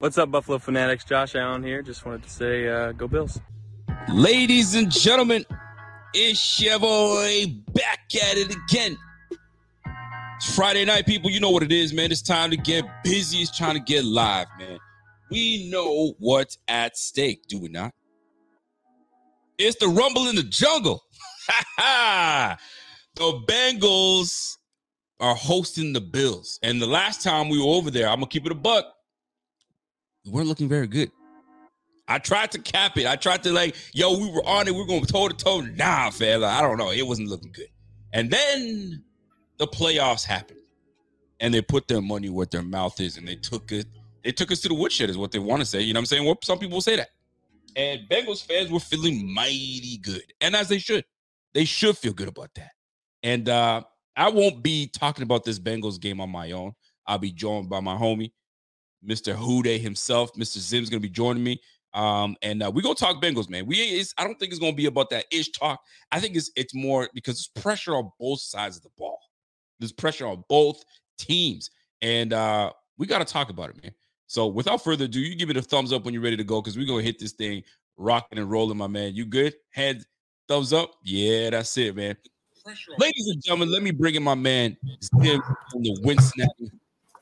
What's up, Buffalo Fanatics? Josh Allen here. Just wanted to say, uh, go Bills. Ladies and gentlemen, it's your boy back at it again. It's Friday night, people. You know what it is, man. It's time to get busy. It's time to get live, man. We know what's at stake, do we not? It's the rumble in the jungle. the Bengals are hosting the Bills. And the last time we were over there, I'm gonna keep it a buck. We weren't looking very good. I tried to cap it. I tried to like, yo, we were on it. We are going toe to toe. Nah, fella. I don't know. It wasn't looking good. And then the playoffs happened, and they put their money where their mouth is, and they took it. They took us to the woodshed, is what they want to say. You know what I'm saying? Well, some people say that. And Bengals fans were feeling mighty good, and as they should. They should feel good about that. And uh, I won't be talking about this Bengals game on my own. I'll be joined by my homie, Mr. Hude himself. Mr. Zim's going to be joining me. Um, and uh, we're gonna talk Bengals, man. We I don't think it's gonna be about that ish talk. I think it's it's more because there's pressure on both sides of the ball. There's pressure on both teams, and uh, we got to talk about it, man. So without further ado, you give it a thumbs up when you're ready to go because we're gonna hit this thing rocking and rolling, my man. You good? Head thumbs up. Yeah, that's it, man. Ladies and gentlemen, let me bring in my man Zim from the Wincinnati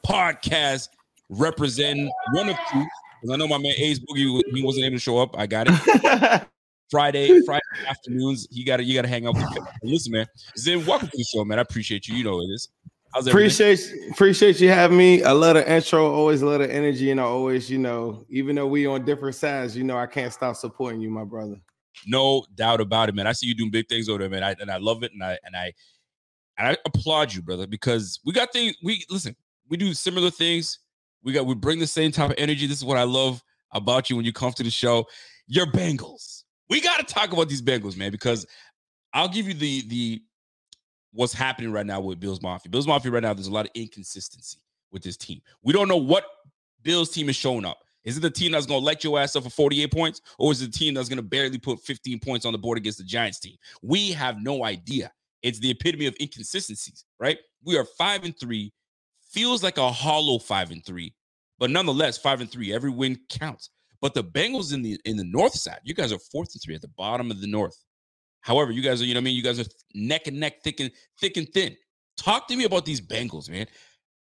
podcast, representing one of two because I know my man Ace Boogie he wasn't able to show up. I got it. Friday, Friday afternoons, you gotta you gotta hang out with me. Listen, man. Zim, welcome to the show, man. I appreciate you. You know it is. How's appreciate appreciate you having me. I love the intro, always a lot of energy, and I always, you know, even though we on different sides, you know, I can't stop supporting you, my brother. No doubt about it, man. I see you doing big things over there, man. I, and I love it, and I and I and I applaud you, brother, because we got things. We listen, we do similar things we got we bring the same type of energy. This is what I love about you when you come to the show. Your Bengals. We got to talk about these Bengals, man, because I'll give you the the what's happening right now with Bills Mafia. Bills Mafia right now, there's a lot of inconsistency with this team. We don't know what Bills team is showing up. Is it the team that's going to let your ass up for 48 points, or is it the team that's going to barely put 15 points on the board against the Giants team? We have no idea. It's the epitome of inconsistencies, right? We are five and three feels like a hollow five and three, but nonetheless, five and three. Every win counts. But the Bengals in the in the north side, you guys are fourth and three at the bottom of the north. However, you guys are, you know what I mean? You guys are neck and neck, thick and thick and thin. Talk to me about these Bengals, man.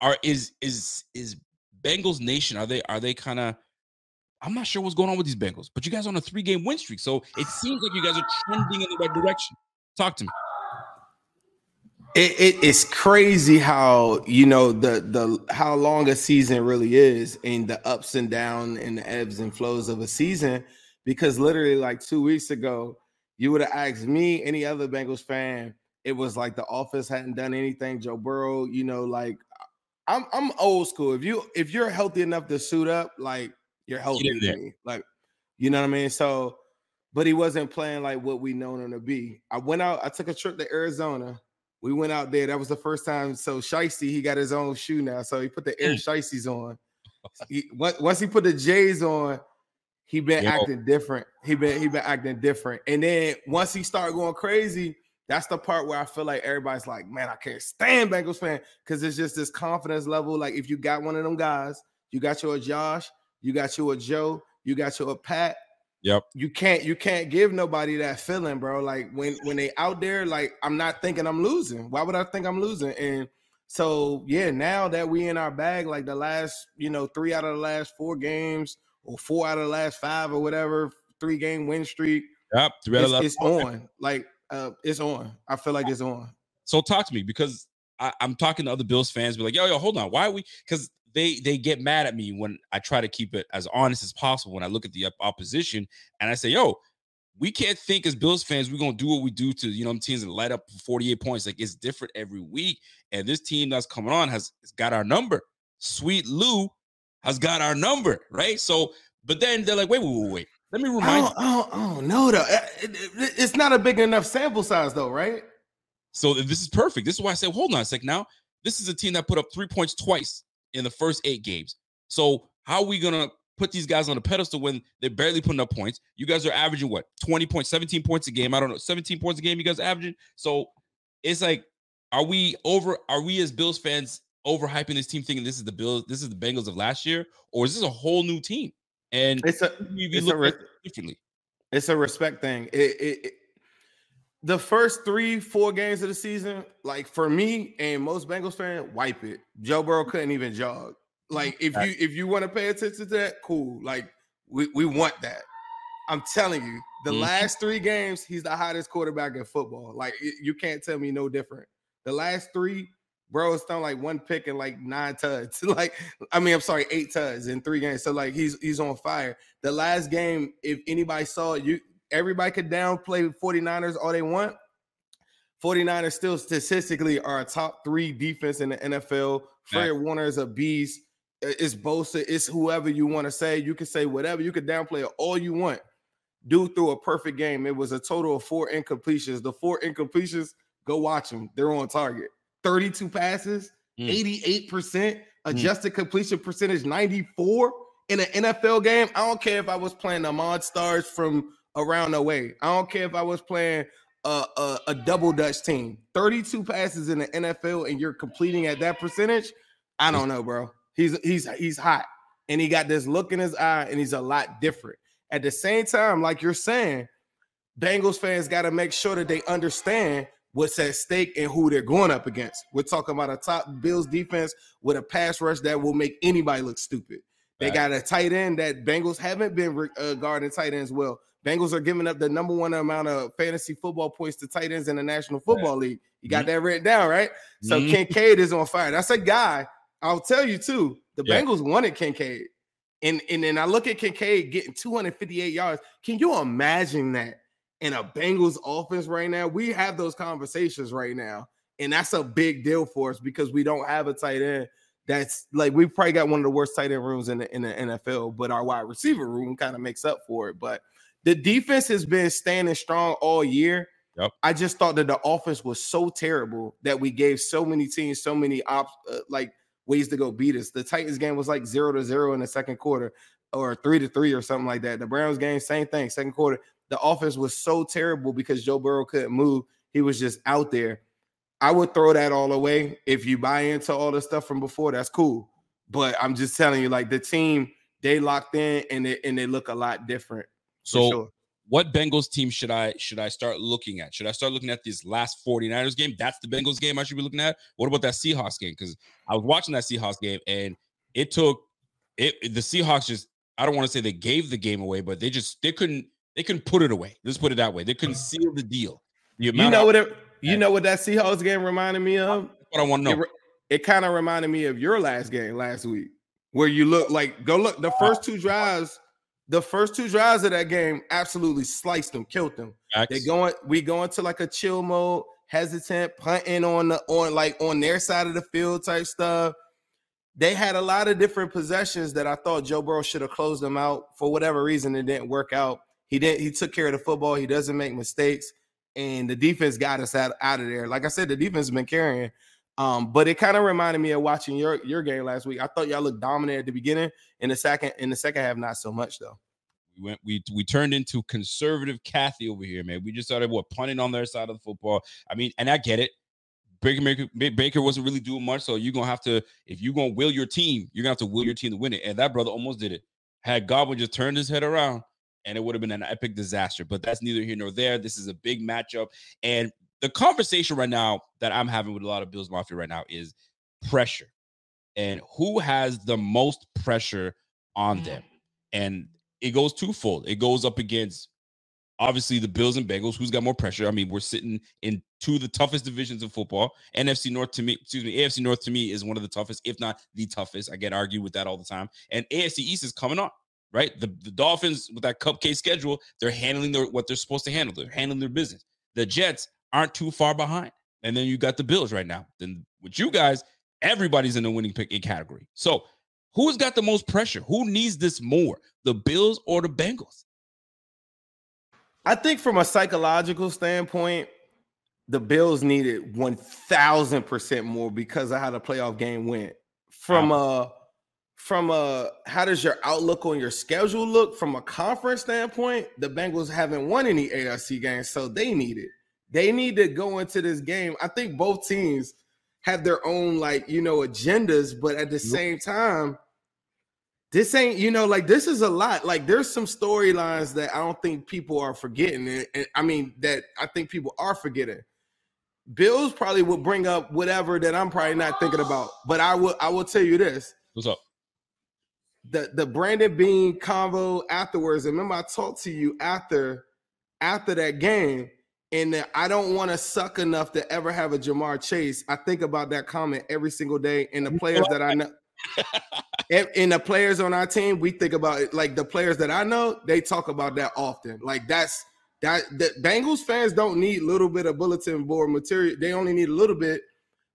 Are is is is Bengals Nation? Are they are they kind of I'm not sure what's going on with these Bengals, but you guys on a three game win streak. So it seems like you guys are trending in the right direction. Talk to me it, it, it's crazy how you know the the how long a season really is and the ups and downs and the ebbs and flows of a season. Because literally like two weeks ago you would have asked me any other Bengals fan it was like the office hadn't done anything. Joe Burrow you know like I'm I'm old school. If you if you're healthy enough to suit up like you're healthy me. like you know what I mean? So but he wasn't playing like what we known him to be. I went out I took a trip to Arizona we went out there. That was the first time. So Shiesty, he got his own shoe now. So he put the Air mm. Shiesties on. He, once he put the J's on, he been Yo. acting different. He been he been acting different. And then once he started going crazy, that's the part where I feel like everybody's like, man, I can't stand Bengals fan because it's just this confidence level. Like if you got one of them guys, you got your Josh, you got your Joe, you got your Pat, Yep. You can't you can't give nobody that feeling, bro. Like when when they out there, like I'm not thinking I'm losing. Why would I think I'm losing? And so yeah, now that we in our bag, like the last, you know, three out of the last four games, or four out of the last five, or whatever, three game win streak. Yep, it's, it's on. Like uh, it's on. I feel like it's on. So talk to me because I, am talking to other Bills fans, be like, yo, yo, hold on. Why are we? Because they they get mad at me when I try to keep it as honest as possible when I look at the opposition and I say, yo, we can't think as Bills fans we're gonna do what we do to you know teams and light up 48 points. Like it's different every week, and this team that's coming on has, has got our number. Sweet Lou has got our number, right? So, but then they're like, wait, wait, wait, wait. Let me remind oh, oh, oh, don't, I don't, know though. It- it- It's not a big enough sample size though, right? So this is perfect. This is why I said, hold on a sec. Now, this is a team that put up three points twice in the first eight games. So how are we gonna put these guys on a pedestal when they're barely putting up points? You guys are averaging what 20 points, 17 points a game. I don't know, 17 points a game. You guys averaging. So it's like, are we over? Are we as Bills fans overhyping this team, thinking this is the Bills, this is the Bengals of last year, or is this a whole new team? And It's a we, we it's a re- differently. it's a respect thing. It, it, it- the first three, four games of the season, like for me and most Bengals fan, wipe it. Joe Burrow couldn't even jog. Like if you if you want to pay attention to that, cool. Like we, we want that. I'm telling you, the Mhm. last three games, he's the hottest quarterback in football. Like you can't tell me no different. The last three, bro, it's done like one pick and like nine tuds. like, I mean, I'm sorry, eight tuds in three games. So like he's he's on fire. The last game, if anybody saw it, you everybody could downplay 49ers all they want. 49ers still statistically are a top three defense in the NFL. Fred Warner is a beast. It's Bosa. It's whoever you want to say. You can say whatever. You can downplay it all you want. Dude threw a perfect game. It was a total of four incompletions. The four incompletions, go watch them. They're on target. 32 passes, Mm. 88%, adjusted completion percentage 94 in an NFL game. I don't care if I was playing the Monstars from around the way. I don't care if I was playing a, a, a double Dutch team. 32 passes in the NFL and you're completing at that percentage. I don't know, bro. He's he's he's hot. And he got this look in his eye, and he's a lot different. At the same time, like you're saying, Bengals fans got to make sure that they understand what's at stake and who they're going up against. We're talking about a top Bills defense with a pass rush that will make anybody look stupid. They Right. got a tight end that Bengals haven't been uh, guarding tight ends well. Bengals are giving up the number one amount of fantasy football points to tight ends in the National Football League. You got that written down, right? So Mhm. Kincaid is on fire. That's a guy. I'll tell you too. The Yeah. Bengals wanted Kincaid, and and then I look at Kincaid getting 258 yards. Can you imagine that in a Bengals offense right now? We have those conversations right now, and that's a big deal for us because we don't have a tight end. That's like we probably got one of the worst tight end rooms in the in the NFL, but our wide receiver room kind of makes up for it. But the defense has been standing strong all year. Yep. I just thought that the offense was so terrible that we gave so many teams so many op- uh, like ways to go beat us. The Titans game was like zero to zero in the second quarter, or three to three, or something like that. The Browns game, same thing. Second quarter, the offense was so terrible because Joe Burrow couldn't move. He was just out there. I would throw that all away. If you buy into all the stuff from before, that's cool. But I'm just telling you, like the team, they locked in and they and they look a lot different. So sure. what Bengals team should I should I start looking at? Should I start looking at this last 49ers game? That's the Bengals game I should be looking at. What about that Seahawks game? Because I was watching that Seahawks game and it took it the Seahawks just I don't want to say they gave the game away, but they just they couldn't they couldn't put it away. Let's put it that way. They couldn't seal the deal. The you know what it, you know what that Seahawks game reminded me of? what I want to know. re- it kind of reminded me of your last game last week, where you look like go look the uh-huh. first two drives, the first two drives of that game absolutely sliced them, killed them. They Facts. going, we go into like a chill mode, hesitant, punting on the on like on their side of the field type stuff. They had a lot of different possessions that I thought Joe Burrow should have closed them out for whatever reason. It didn't work out. He didn't. He took care of the football. He doesn't make mistakes, and the defense got us out, out of there. Like I said, the defense has been carrying. Um, but it kind of reminded me of watching your your game last week. I thought y'all looked dominant at the beginning. In the second, in the second half, not so much though. We went we we turned into conservative Kathy over here, man. We just started what punting on their side of the football. I mean, and I get it. Baker, Baker, Baker wasn't really doing much, so you're gonna have to if you're gonna will your team, you're gonna have to will your team to win it. And that brother almost did it. Had Godwin just turned his head around, and it would have been an epic disaster. But that's neither here nor there. This is a big matchup, and the conversation right now that I'm having with a lot of Bills Mafia right now is pressure, and who has the most pressure on mm-hmm. them, and it goes twofold. It goes up against obviously the Bills and Bengals. Who's got more pressure? I mean, we're sitting in two of the toughest divisions of football. NFC North to me, excuse me, AFC North to me is one of the toughest, if not the toughest. I get argued with that all the time. And AFC East is coming on, right? The, the Dolphins with that cupcake schedule, they're handling their what they're supposed to handle. They're handling their business. The Jets aren't too far behind. And then you got the Bills right now. Then with you guys, everybody's in the winning pick eh, category. So Who's got the most pressure? Who needs this more, the Bills or the Bengals? I think from a psychological standpoint, the Bills needed 1000% more because of how the playoff game went. From a from a how does your outlook on your schedule look from a conference standpoint? The Bengals haven't won any AFC games, so they need it. They need to go into this game. I think both teams have their own like, you know, agendas, but at the same time, this ain't, you know, like this is a lot. Like there's some storylines that I don't think people are forgetting. And, and I mean that I think people are forgetting. Bills probably will bring up whatever that I'm probably not thinking about. But I will I will tell you this. What's up? The the Brandon Beane convo afterwards. Remember, I talked to you after after that game, and I don't want to suck enough to ever have a Ja'Marr Chase. I think about that comment every single day, and the players that I know. and the players on our team, we think about it like the players that I know, they talk about that often. Like that's that the Bengals fans don't need a little bit of bulletin board material. They only need a little bit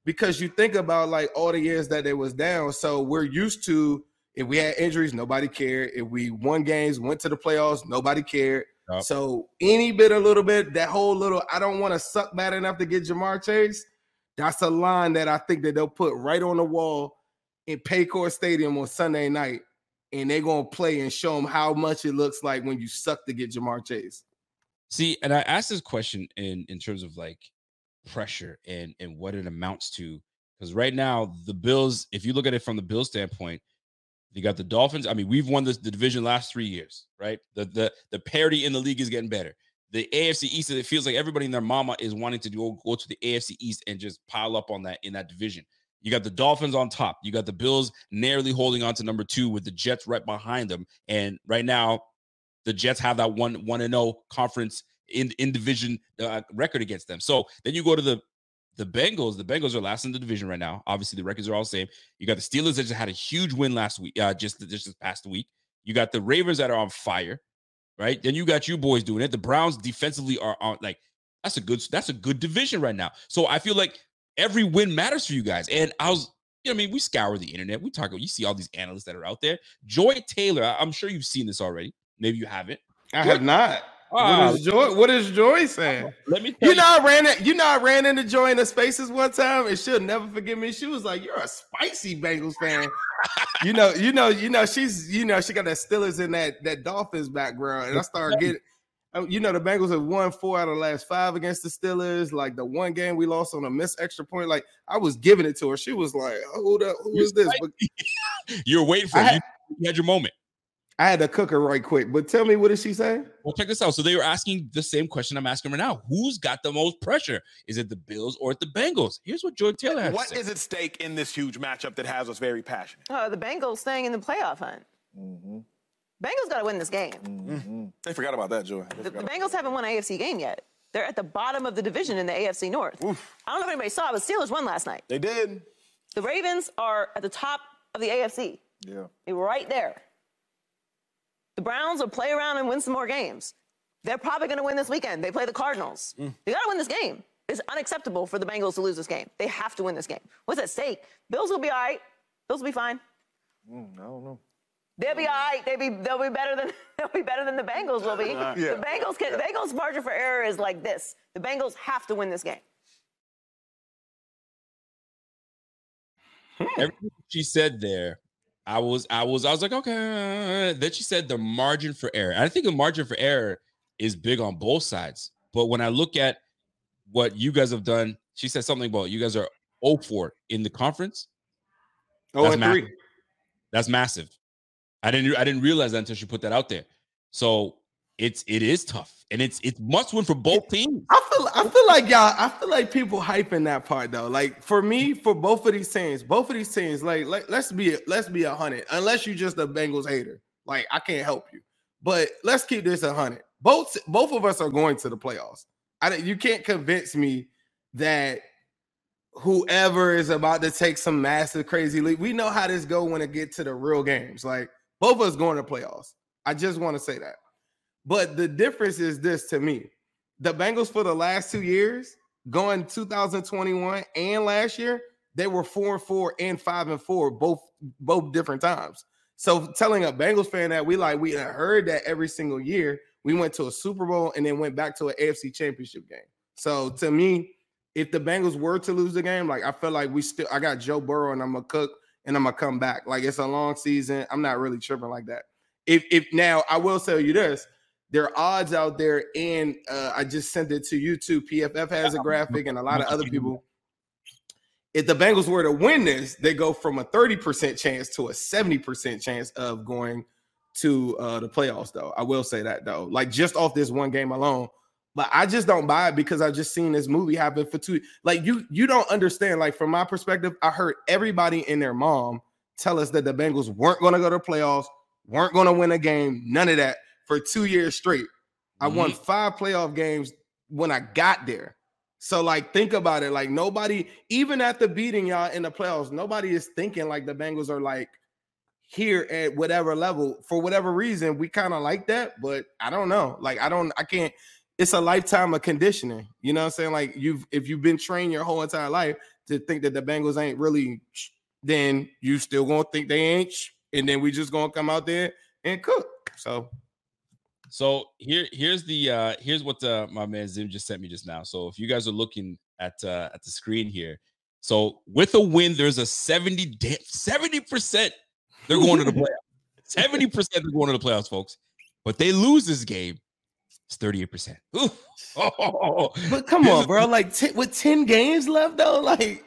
because you think about like all the years that they was down. So we're used to if we had injuries, nobody cared. If we won games, went to the playoffs, nobody cared. Yep. So any bit, a little bit, that whole little, I don't want to suck bad enough to get Ja'Marr Chase. That's a line that I think that they'll put right on the wall in Paycor Stadium on Sunday night, and they're gonna play and show them how much it looks like when you suck to get Ja'Marr Chase. See, and I asked this question in in terms of like pressure and and what it amounts to, because right now the Bills, if you look at it from the Bills standpoint, you got the Dolphins. I mean, we've won this, the division last three years, right? The the the parity in the league is getting better. The AFC East, it feels like everybody and their mama is wanting to go, go to the AFC East and just pile up on that in that division. You got the Dolphins on top. You got the Bills narrowly holding on to number two with the Jets right behind them. And right now, the Jets have that one one and zero oh conference in in division uh, record against them. So then you go to the the Bengals. The Bengals are last in the division right now. Obviously, the records are all the same. You got the Steelers that just had a huge win last week, uh, just just this past week. You got the Ravens that are on fire, right? Then you got you boys doing it. The Browns defensively are on like that's a good that's a good division right now. So I feel like every win matters for you guys. And I was, you know, I mean, we scour the internet. We talk about, you see all these analysts that are out there. Joy Taylor, I'm sure you've seen this already. Maybe you haven't. I Joy, have not. What ah, is Joy? What is Joy saying? Let me. you know, you. I ran it. You know, I ran into Joy in the spaces one time, and she'll never forgive me. She was like, "You're a spicy Bengals fan." you know, you know, you know. She's, you know, she got that Steelers in that that Dolphins background, and I started getting. Oh, you know, the Bengals have won four out of the last five against the Steelers. Like the one game we lost on a missed extra point, like I was giving it to her. She was like, "Hold up, who is this?" But you're waiting for had, you. you had your moment. I had to cook her right quick. But tell me, what did she say? Well, check this out. So they were asking the same question I'm asking right now. Who's got the most pressure? Is it the Bills or the Bengals? Here's what Joy Taylor has What is at stake in this huge matchup that has us very passionate? Uh, the Bengals staying in the playoff hunt. Mm-hmm. Bengals got to win this game. Mm-hmm. They forgot about that, Joy. The, the, Bengals haven't won an AFC game yet. They're at the bottom of the division in the AFC North. Oof. I don't know if anybody saw it, but Steelers won last night. They did. The Ravens are at the top of the AFC. Yeah. They were right there. The Browns will play around and win some more games. They're probably going to win this weekend. They play the Cardinals. Mm. They got to win this game. It's unacceptable for the Bengals to lose this game. They have to win this game. What's at stake? Bills will be all right. Bills will be fine. Mm, I don't know. They'll be all right. They'll be they'll be better than they'll be better than the Bengals will be. yeah. The Bengals can, yeah. Bengals margin for error is like this. The Bengals have to win this game. Everything she said there, I was I was I was like, okay. Then she said the margin for error. I think the margin for error is big on both sides. But when I look at what you guys have done, she said something about you guys are 0 4 in the conference. Oh, That's and massive. three. That's massive. I didn't I didn't realize that until she put that out there. So it's it is tough, and it's it's must win for both teams. I feel I feel like y'all. I feel like people hyping that part though. Like for me, for both of these teams, both of these teams, like, like let's be let's be a hundred. Unless you're just a Bengals hater, like I can't help you. But let's keep this a hundred. Both both of us are going to the playoffs. I you can't convince me that whoever is about to take some massive crazy lead. We know how this go when it get to the real games. Like both of us going to playoffs. I just want to say that. But the difference is this to me. The Bengals for the last two years, going 2021 and last year, they were four and four and five and four both both different times. So telling a Bengals fan that we like we heard that every single year, we went to a Super Bowl and then went back to an AFC championship game. So to me, if the Bengals were to lose the game, like I feel like we still I got Joe Burrow and I'm gonna cook and I'm gonna come back. Like it's a long season. I'm not really tripping like that. If if now I will tell you this, there are odds out there, and uh, I just sent it to you too. PFF has a graphic, and a lot of other people. If the Bengals were to win this, they go from a 30% chance to a 70% chance of going to uh, the playoffs, though. I will say that though. Like just off this one game alone, but I just don't buy it because I've just seen this movie happen for two. Like you, you don't understand. Like from my perspective, I heard everybody and their mom tell us that the Bengals weren't going to go to playoffs, weren't going to win a game, none of that for two years straight. I Mhm. won five playoff games when I got there. So like think about it. Like nobody, even after beating y'all in the playoffs, nobody is thinking like the Bengals are like here at whatever level. For whatever reason, we kind of like that, but I don't know. Like I don't, I can't. It's a lifetime of conditioning. You know what I'm saying? Like you've if you've been trained your whole entire life to think that the Bengals ain't really, then you still gonna think they ain't, and then we just gonna come out there and cook. So So here, here's the uh here's what uh, my man Zim just sent me just now. So if you guys are looking at uh at the screen here, so with a win, there's a 70 70 percent they're going to the playoffs. 70 percent they're going to the playoffs, folks. But they lose this game, it's 38 percent. But come on, bro. Like t- with 10 games left, though, like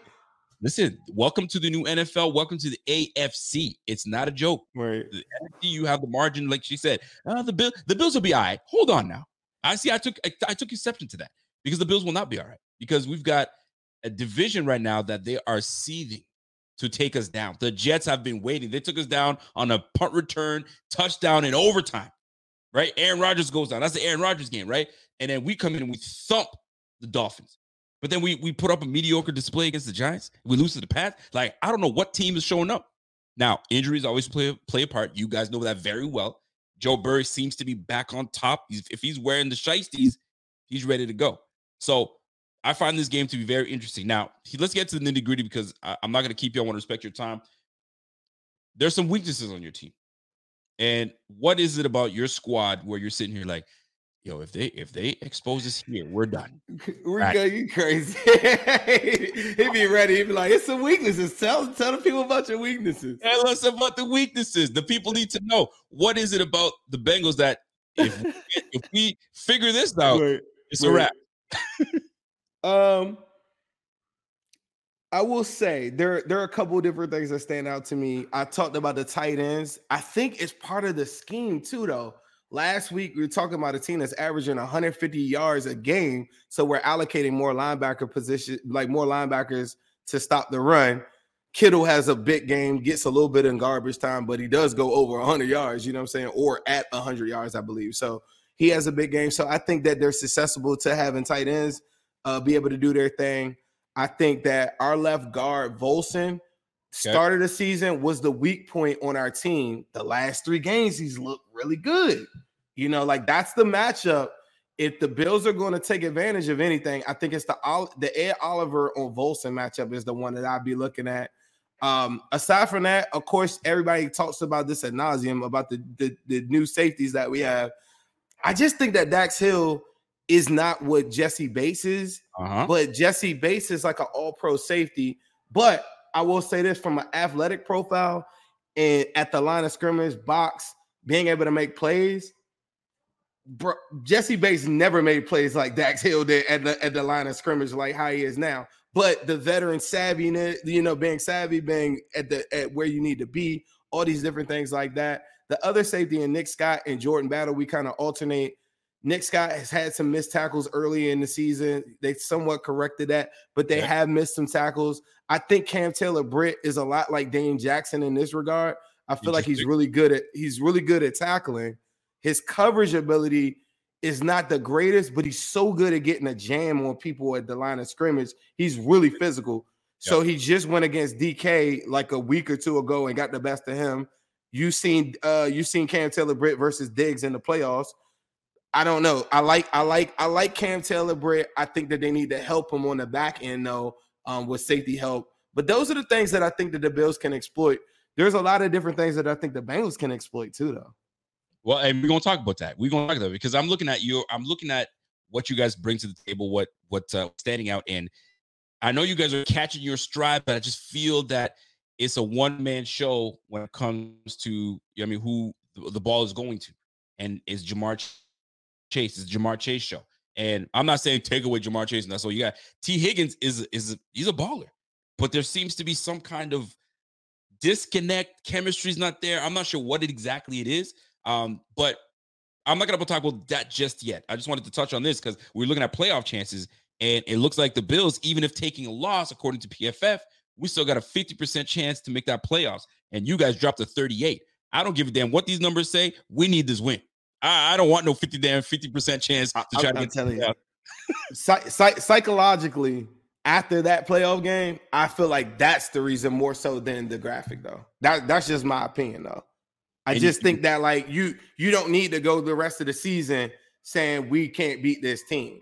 Listen, welcome to the new NFL. Welcome to the AFC. It's not a joke. right. the NFC, you have the margin, like she said. Uh, the bill, the Bills will be all right. Hold on now. I see. I took I, I took exception to that because the Bills will not be all right because we've got a division right now that they are seething to take us down. The Jets have been waiting. They took us down on a punt return, touchdown in overtime. Right? Aaron Rodgers goes down. That's the Aaron Rodgers game, right? And then we come in and we thump the Dolphins. But then we we put up a mediocre display against the Giants. We lose to the Pats. Like I don't know what team is showing up. Now, injuries always play play a part. You guys know that very well. Joe Burrow seems to be back on top. He's, if he's wearing the shiesties, he's ready to go. So I find this game to be very interesting. Now, let's get to the nitty gritty because I, I'm not going to keep you. I want to respect your time. There's some weaknesses on your team, and what is it about your squad where you're sitting here like, yo, if they if they expose us here, we're done. We're Right. good. You crazy. He'd be ready. He'd be like, it's some weaknesses. Tell tell the people about your weaknesses. Tell us about the weaknesses. The people need to know what is it about the Bengals that if we, if we figure this out, Right. it's a wrap. Um, I will say there there are a couple of different things that stand out to me. I talked about the tight ends. I think it's part of the scheme too, though. Last week we were talking about a team that's averaging 150 yards a game, so we're allocating more linebacker position, like more linebackers to stop the run. Kittle has a big game, gets a little bit in garbage time, but he does go over 100 yards. You know what I'm saying, or at 100 yards, I believe. So he has a big game. So I think that they're susceptible to having tight ends uh, be able to do their thing. I think that our left guard, Volson, started the season was the weak point on our team. The last three games, he's looked really good. You know, like that's the matchup. If the Bills are going to take advantage of anything, I think it's the the Ed Oliver on Volson matchup is the one that I'd be looking at. Um, aside from that, of course, everybody talks about this at nauseum about the, the the new safeties that we have. I just think that Dax Hill is not what Jessie Bates is. Uh-huh. But Jessie Bates is like an all pro safety. But I will say this from an athletic profile and at the line of scrimmage box, being able to make plays. Bro, Jessie Bates never made plays like Dax Hill did at the, at the line of scrimmage, like how he is now. But the veteran savviness, you know, being savvy, being at the at where you need to be, all these different things like that. The other safety in Nick Scott and Jordan Battle, we kind of alternate. Nick Scott has had some missed tackles early in the season. They somewhat corrected that, but they Yeah. have missed some tackles. I think Cam Taylor Britt is a lot like Dane Jackson in this regard. I feel like he's really good at he's really good at tackling. His coverage ability is not the greatest, but he's so good at getting a jam on people at the line of scrimmage. He's really physical. So he just went against DK like a week or two ago and got the best of him. You seen uh you seen Cam Taylor Britt versus Diggs in the playoffs. I don't know. I like I like I like Cam Taylor Britt. I think that they need to help him on the back end though, um, with safety help. But those are the things that I think that the Bills can exploit. There's a lot of different things that I think the Bengals can exploit too, though. Well, and we're gonna talk about that. We're gonna talk about that because I'm looking at you. I'm looking at what you guys bring to the table, what what uh, standing out, and I know you guys are catching your stride, but I just feel that it's a one man show when it comes to you know, I mean who the ball is going to, and it's Ja'Marr Chase. It's Ja'Marr Chase show, and I'm not saying take away Ja'Marr Chase, and that's all you got. T Higgins is is he's a baller, but there seems to be some kind of disconnect. Chemistry's not there. I'm not sure what it exactly it is. Um, but I'm not gonna talk about that just yet. I just wanted to touch on this because we're looking at playoff chances, and it looks like the Bills, even if taking a loss according to PFF, we still got a 50% chance to make that playoffs. And you guys dropped to 38. I don't give a damn what these numbers say. We need this win. I, I don't want no 50 damn 50% chance to try I, to I'm get telling you, Psych- psych- psychologically, after that playoff game, I feel like that's the reason more so than the graphic, though. That that's just my opinion, though. I And just you- think that like you you don't need to go the rest of the season saying we can't beat this team,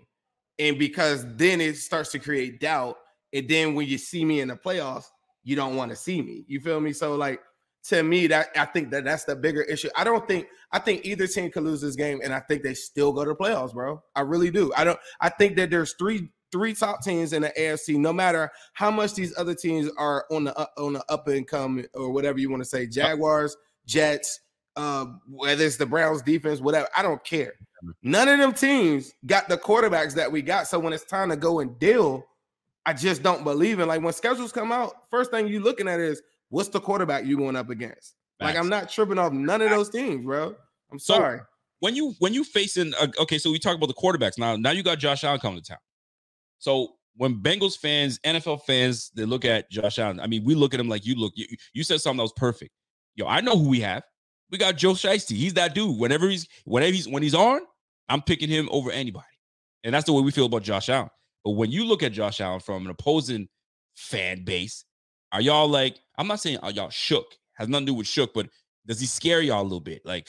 and because then it starts to create doubt, and then when you see me in the playoffs, you don't want to see me. You feel me? So like to me, that I think that that's the bigger issue. I don't think I think either team could lose this game, and I think they still go to the playoffs, bro. I really do. I don't. I think that there's three three top teams in the AFC. No matter how much these other teams are on the on the up and come or whatever you want to say, uh, Jaguars, Jets, uh, whether it's the Browns defense, whatever. I don't care. None of them teams got the quarterbacks that we got. So when it's time to go and deal, I just don't believe in. Like when schedules come out, first thing you looking at is what's the quarterback you going up against. Like I'm not tripping off none of those teams, bro. I'm So- sorry. when you when you facing uh, okay, so we talk about the quarterbacks now. Now you got Josh Allen coming to town. So when Bengals fans, NFL fans, they look at Josh Allen. I mean, we look at him like you look. You, you said something that was perfect. Yo, I know who we have. We got Joe Shiesty. He's that dude. Whenever he's whenever he's when he's on, I'm picking him over anybody. And that's the way we feel about Josh Allen. But when you look at Josh Allen from an opposing fan base, are y'all like? I'm not saying are y'all shook. Has nothing to do with shook, but does he scare y'all a little bit? Like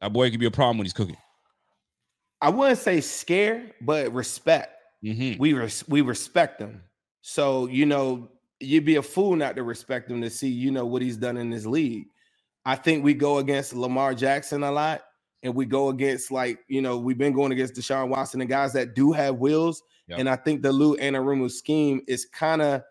that boy could be a problem when he's cooking. I wouldn't say scare, but respect. Mm-hmm. We res- we respect them. So you know, you'd be a fool not to respect him to see you know what he's done in this league. I think we go against Lamar Jackson a lot, and we go against like you know we've been going against Deshaun Watson and guys that do have wheels. Yep. And I think the Lou Anarumo scheme is kind of.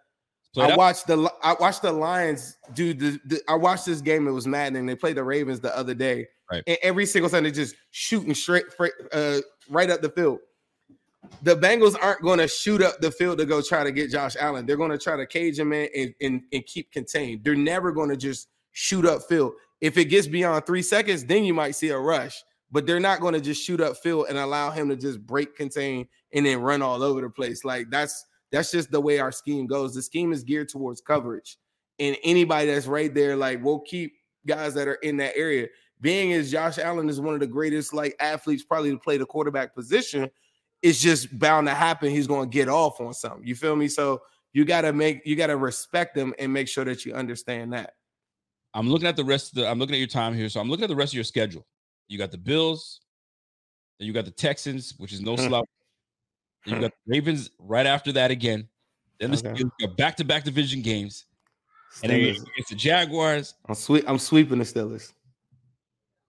I watched the I watched the Lions do the, the I watched this game. It was maddening. They played the Ravens the other day, Right. and every single time they just shooting straight uh, right up the field. The Bengals aren't going to shoot up the field to go try to get Josh Allen. They're going to try to cage him in and, and, and keep contained. They're never going to just shoot up field. If it gets beyond three seconds, then you might see a rush. But they're not going to just shoot up field and allow him to just break contain and then run all over the place. Like that's that's just the way our scheme goes. The scheme is geared towards coverage. And anybody that's right there, like we'll keep guys that are in that area. Being as Josh Allen is one of the greatest like athletes probably to play the quarterback position, it's just bound to happen. He's going to get off on something. You feel me? So you got to make you got to respect them and make sure that you understand that. I'm looking at the rest of the. I'm looking at your time here, so I'm looking at the rest of your schedule. You got the Bills, then you got the Texans, which is no Hmm. slouch. You got the Ravens right after that again. Then the Okay. Steelers, got back-to-back division games, and then Steelers. against the Jaguars. I'm sweep. I'm sweeping the Steelers.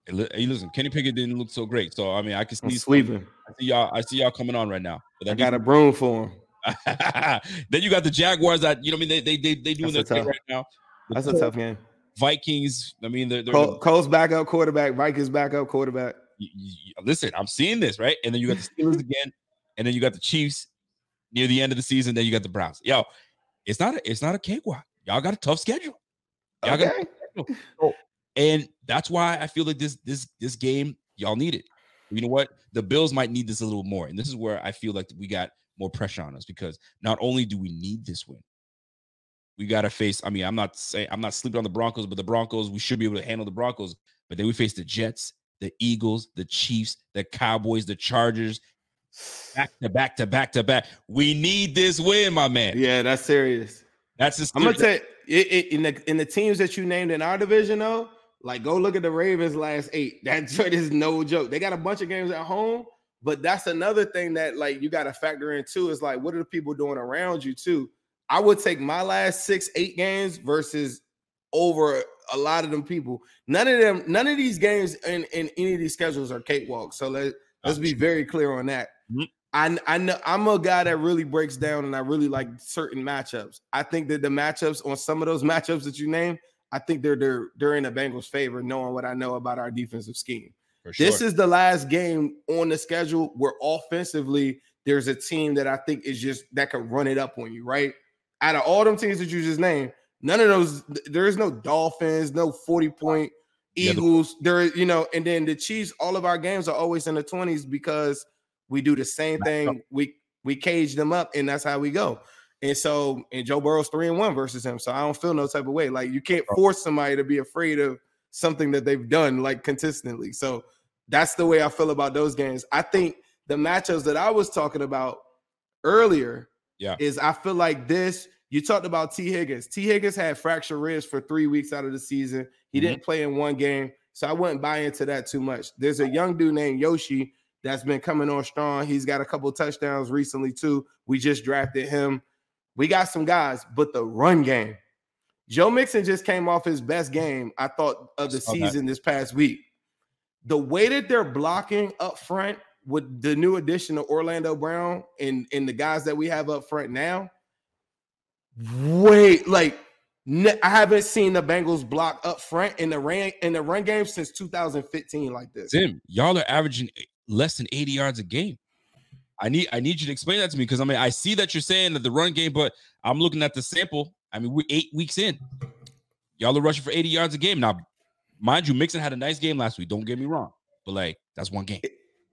Hey, li- hey, listen, Kenny Pickett didn't look so great, so I mean, I can I'm see sweeping. I see y'all. I see y'all coming on right now. But I got a broom for him. then you got the Jaguars that you know. I mean, they they they they doing their That's a thing right now. The That's a tough game. Vikings. I mean, they're, they're Cole's backup quarterback. Vikings backup quarterback. you- you- you- listen, I'm seeing this right, and then you got the Steelers again, and then you got the Chiefs near the end of the season. Then you got the Browns. Yo, it's not a, it's not a cakewalk. Y'all got a tough schedule, Y'all got- Okay. and that's why I feel like this this this game y'all need it. You know what? The Bills might need this a little more, and this is where I feel like we got more pressure on us because not only do we need this win, we got to face. I mean, I'm not saying I'm not sleeping on the Broncos, but the Broncos we should be able to handle the Broncos. But then we face the Jets, the Eagles, the Chiefs, the Cowboys, the Chargers, back to back to back to back. We need this win, my man. Yeah, that's serious. That's just I'm gonna tell you, it, it, in the in the teams that you named in our division, though, like go look at the Ravens last eight. That joint is no joke. They got a bunch of games at home, but that's another thing that like you got to factor in too. Is like what are the people doing around you too? I would take my last six, eight games versus over a lot of them people. None of them, none of these games in, in any of these schedules are cakewalks. So let, let's be very clear on that. Mhm. I, I know I'm a guy that really breaks down and I really like certain matchups. I think that the matchups on some of those matchups that you name, I think they're they're they're in the Bengals' favor, knowing what I know about our defensive scheme. Sure. This is the last game on the schedule where offensively there's a team that I think is just that could run it up on you, right? Out of all them teams that you just named, none of those there is no Dolphins, no 40 point Yeah, the- Eagles. There, you know, and then the Chiefs, all of our games are always in the 20s because we do the same thing. We we cage them up, and that's how we go. And so, and Joe Burrow's three and one versus him. So I don't feel no type of way. Like you can't force somebody to be afraid of something that they've done like consistently. So that's the way I feel about those games. I think the matchups that I was talking about earlier Yeah. is I feel like this. You talked about T. Higgins. T. Higgins had fractured ribs for three weeks out of the season. He Mhm. didn't play in one game. So I wouldn't buy into that too much. There's a young dude named Yoshi that's been coming on strong. He's got a couple touchdowns recently, too. We just drafted him. We got some guys, but the run game. Joe Mixon just came off his best game, I thought, of the that. season this past week. The way that they're blocking up front with the new addition of Orlando Brown and, and the guys that we have up front now, wait, like I haven't seen the Bengals block up front in the ran in the run game since 2015 like this. Tim, y'all are averaging eh, less than 80 yards a game. I need I need you to explain that to me because I mean I see that you're saying that the run game, but I'm looking at the sample. I mean, we're eight weeks in. Y'all are rushing for 80 yards a game. Now, mind you, Mixon had a nice game last week. Don't get me wrong, but like that's one game.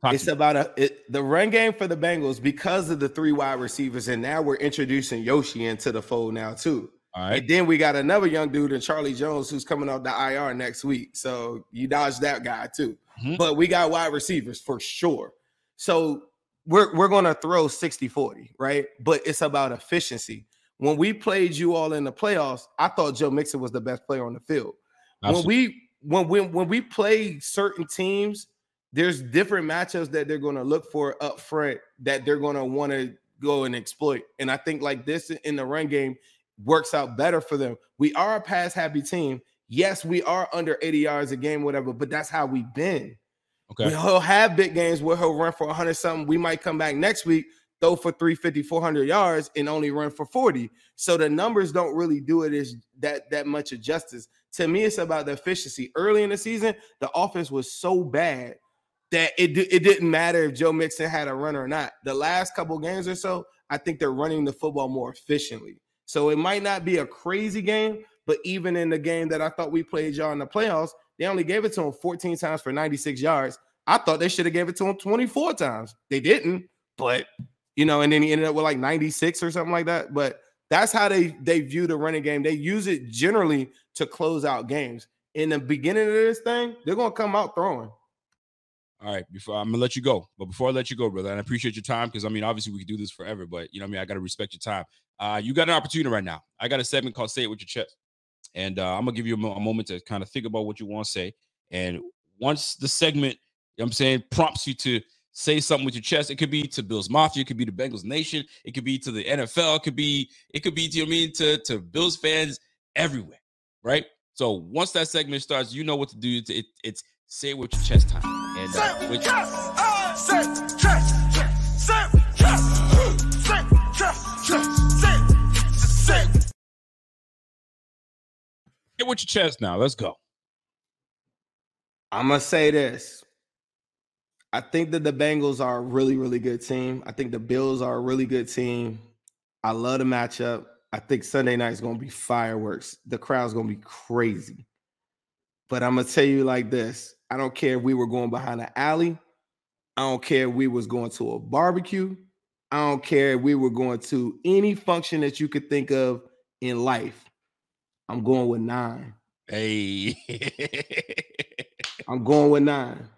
Talk It's about a it, the run game for the Bengals because of the three wide receivers, and now we're introducing Yoshi into the fold now too. All right. And then we got another young dude in Charlie Jones who's coming off the IR next week. So you dodge that guy too. Mhm. But we got wide receivers for sure. So we're we're gonna throw 60-40, right? But it's about efficiency. When we played you all in the playoffs, I thought Joe Mixon was the best player on the field when we when when when we play certain teams, there's different matchups that they're going to look for up front that they're going to want to go and exploit. And I think like this in the run game works out better for them. We are a pass happy team. Yes, we are under 80 yards a game, whatever, but that's how we've been. Okay. He'll have big games where he'll run for 100 something. We might come back next week, throw for 350, 400 yards, and only run for 40. So the numbers don't really do it as that that much of justice. To me, it's about the efficiency. Early in the season, the offense was so bad that it, it didn't matter if Joe Mixon had a run or not. The last couple games or so, I think they're running the football more efficiently. So it might not be a crazy game, but even in the game that I thought we played y'all in the playoffs, they only gave it to him 14 times for 96 yards. I thought they should have gave it to him 24 times. They didn't, but you know, and then he ended up with like 96 or something like that. But that's how they they view the running game. They use it generally to close out games. In the beginning of this thing, they're gonna come out throwing. All right, before I'm gonna let you go, but before I let you go, brother, and I appreciate your time because I mean, obviously we could do this forever, but you know, I mean, I gotta respect your time. Uh, you got an opportunity right now. I got a segment called "Say It with Your Chest," and uh, I'm gonna give you a, mo- a moment to kind of think about what you want to say. And once the segment, you know what I'm saying, prompts you to say something with your chest, it could be to Bills Mafia, it could be to Bengals Nation, it could be to the NFL, it could be, it could be to you know I mean to to Bills fans everywhere, right? So once that segment starts, you know what to do. It's, it, it's say it with your chest time. And uh, with, With your chest now. Let's go. I'm gonna say this. I think that the Bengals are a really, really good team. I think the Bills are a really good team. I love the matchup. I think Sunday night is gonna be fireworks. The crowd's gonna be crazy. But I'm gonna tell you like this: I don't care if we were going behind an alley. I don't care if we was going to a barbecue. I don't care if we were going to any function that you could think of in life. I'm going with nine. Hey. I'm going with nine.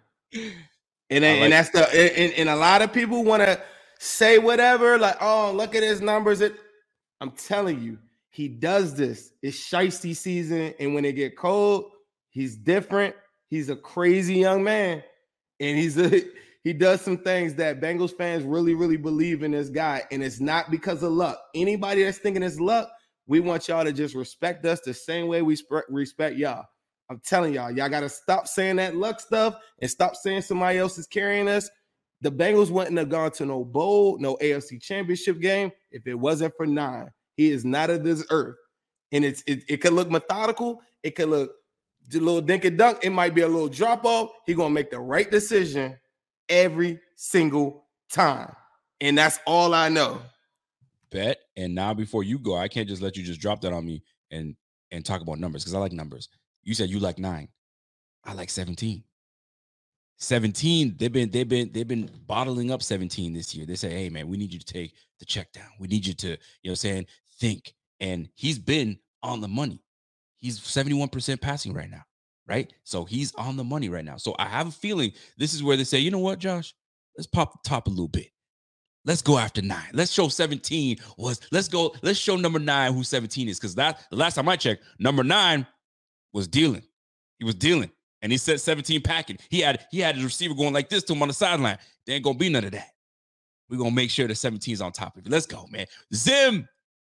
And like and that's the and, and a lot of people want to say whatever, like, oh, look at his numbers. It I'm telling you, he does this. It's shiesty season, and when it get cold, he's different. He's a crazy young man, and he's a he does some things that Bengals fans really, really believe in this guy, and it's not because of luck. Anybody that's thinking it's luck, we want y'all to just respect us the same way we sp- respect y'all. I'm telling y'all, y'all got to stop saying that luck stuff and stop saying somebody else is carrying us. The Bengals wouldn't have gone to no bowl, no AFC championship game if it wasn't for nine. He is not of this earth. And it's it, it could look methodical, it could look a little dink and dunk, it might be a little drop off. He's gonna make the right decision every single time. And that's all I know. Bet. And now before you go, I can't just let you just drop that on me and and talk about numbers because I like numbers. You said you like nine. I like 17. 17, they've been they've been they've been bottling up 17 this year. They say, hey man, we need you to take the check down. We need you to, you know, I'm saying think. And he's been on the money. He's 71% passing right now, right? So he's on the money right now. So I have a feeling this is where they say, you know what, Josh? Let's pop the top a little bit. Let's go after nine. Let's show 17 was let's go, let's show number nine who 17 is. Because that the last time I checked, number nine was dealing. He was dealing and he said 17 packing. He had he had his receiver going like this to him on the sideline. There ain't gonna be none of that. We're gonna make sure the 17 is on top of it. Let's go, man. Zim,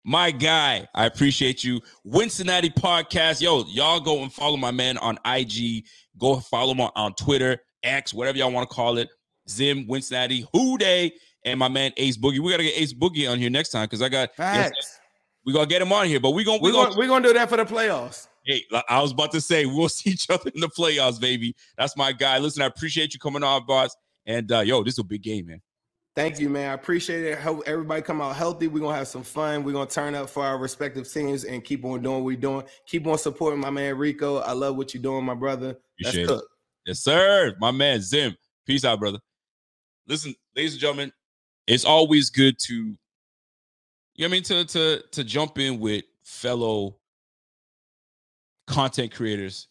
my guy. I appreciate you. Wincinnati podcast. Yo, y'all go and follow my man on IG. Go follow him on, on Twitter, X, whatever y'all want to call it. Zim, Wincinnati, Who Dey, and my man Ace Boogie. We gotta get Ace Boogie on here next time because I got Facts. we gonna get him on here, but we gonna We're we gonna gonna, we're gonna do that for the playoffs. Hey, I was about to say, we'll see each other in the playoffs, baby. That's my guy. Listen, I appreciate you coming on, boss. And uh, yo, this is a big game, man. Thank you, man. I appreciate it. Hope everybody come out healthy. We're gonna have some fun. We're gonna turn up for our respective teams and keep on doing what we're doing. Keep on supporting my man Rico. I love what you're doing, my brother. That's Appreciate it. cook. Yes, sir. My man Zim. Peace out, brother. Listen, ladies and gentlemen, it's always good to, you know I mean, to to to jump in with fellow content creators,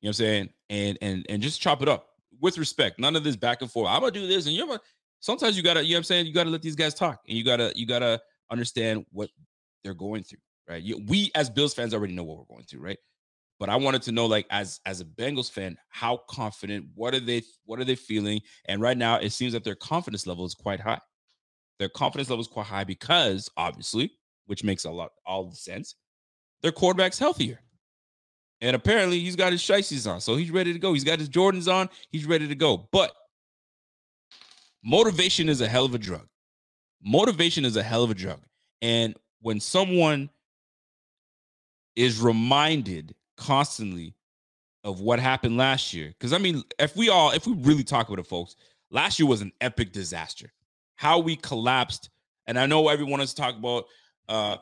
you know what I'm saying, and and and just chop it up with respect. None of this back and forth. I'm gonna do this, and you're gonna sometimes you gotta, you know what I'm saying, you gotta let these guys talk and you gotta you gotta understand what they're going through, right? You, we as Bills fans already know what we're going through, right? But I wanted to know, like, as as a Bengals fan, how confident? What are they? What are they feeling? And right now, it seems that their confidence level is quite high. Their confidence level is quite high because, obviously, which makes a lot all the sense. Their quarterback's healthier, and apparently, he's got his shiesties on, so he's ready to go. He's got his Jordans on. He's ready to go. But motivation is a hell of a drug. Motivation is a hell of a drug, and when someone is reminded constantly of what happened last year. Because I mean, if we all, if we really talk about it, folks, last year was an epic disaster. How we collapsed, and I know everyone is talking about, uh,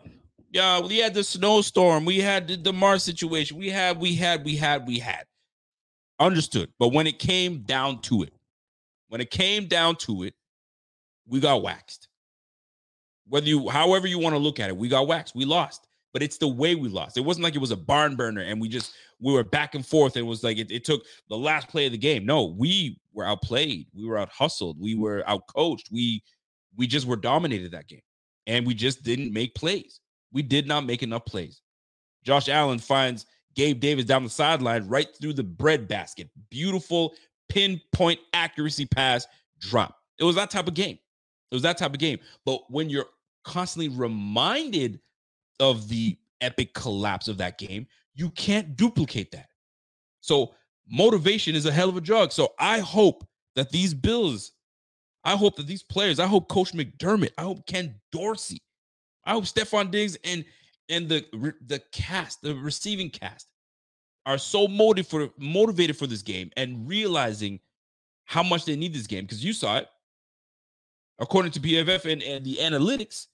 yeah, we had the snowstorm, we had the Damar situation, we had, we had, we had, we had. Understood. But when it came down to it, when it came down to it, we got waxed. Whether you, however you want to look at it, we got waxed. We lost but it's the way we lost. It wasn't like it was a barn burner and we just we were back and forth. It was like it, it took the last play of the game. No, we were outplayed. We were out hustled. We mm-hmm. were out coached. We we just were dominated that game, and we just didn't make plays. We did not make enough plays. Josh Allen finds Gabe Davis down the sideline right through the bread basket. Beautiful pinpoint accuracy pass drop. It was that type of game. It was that type of game. But when you're constantly reminded of the epic collapse of that game, you can't duplicate that. So motivation is a hell of a drug. So I hope that these Bills, I hope that these players, I hope Coach McDermott, I hope Ken Dorsey, I hope Stefon Diggs and and the the cast, the receiving cast, are so motivated for motivated for this game and realizing how much they need this game because you saw it. According to PFF and, and the analytics,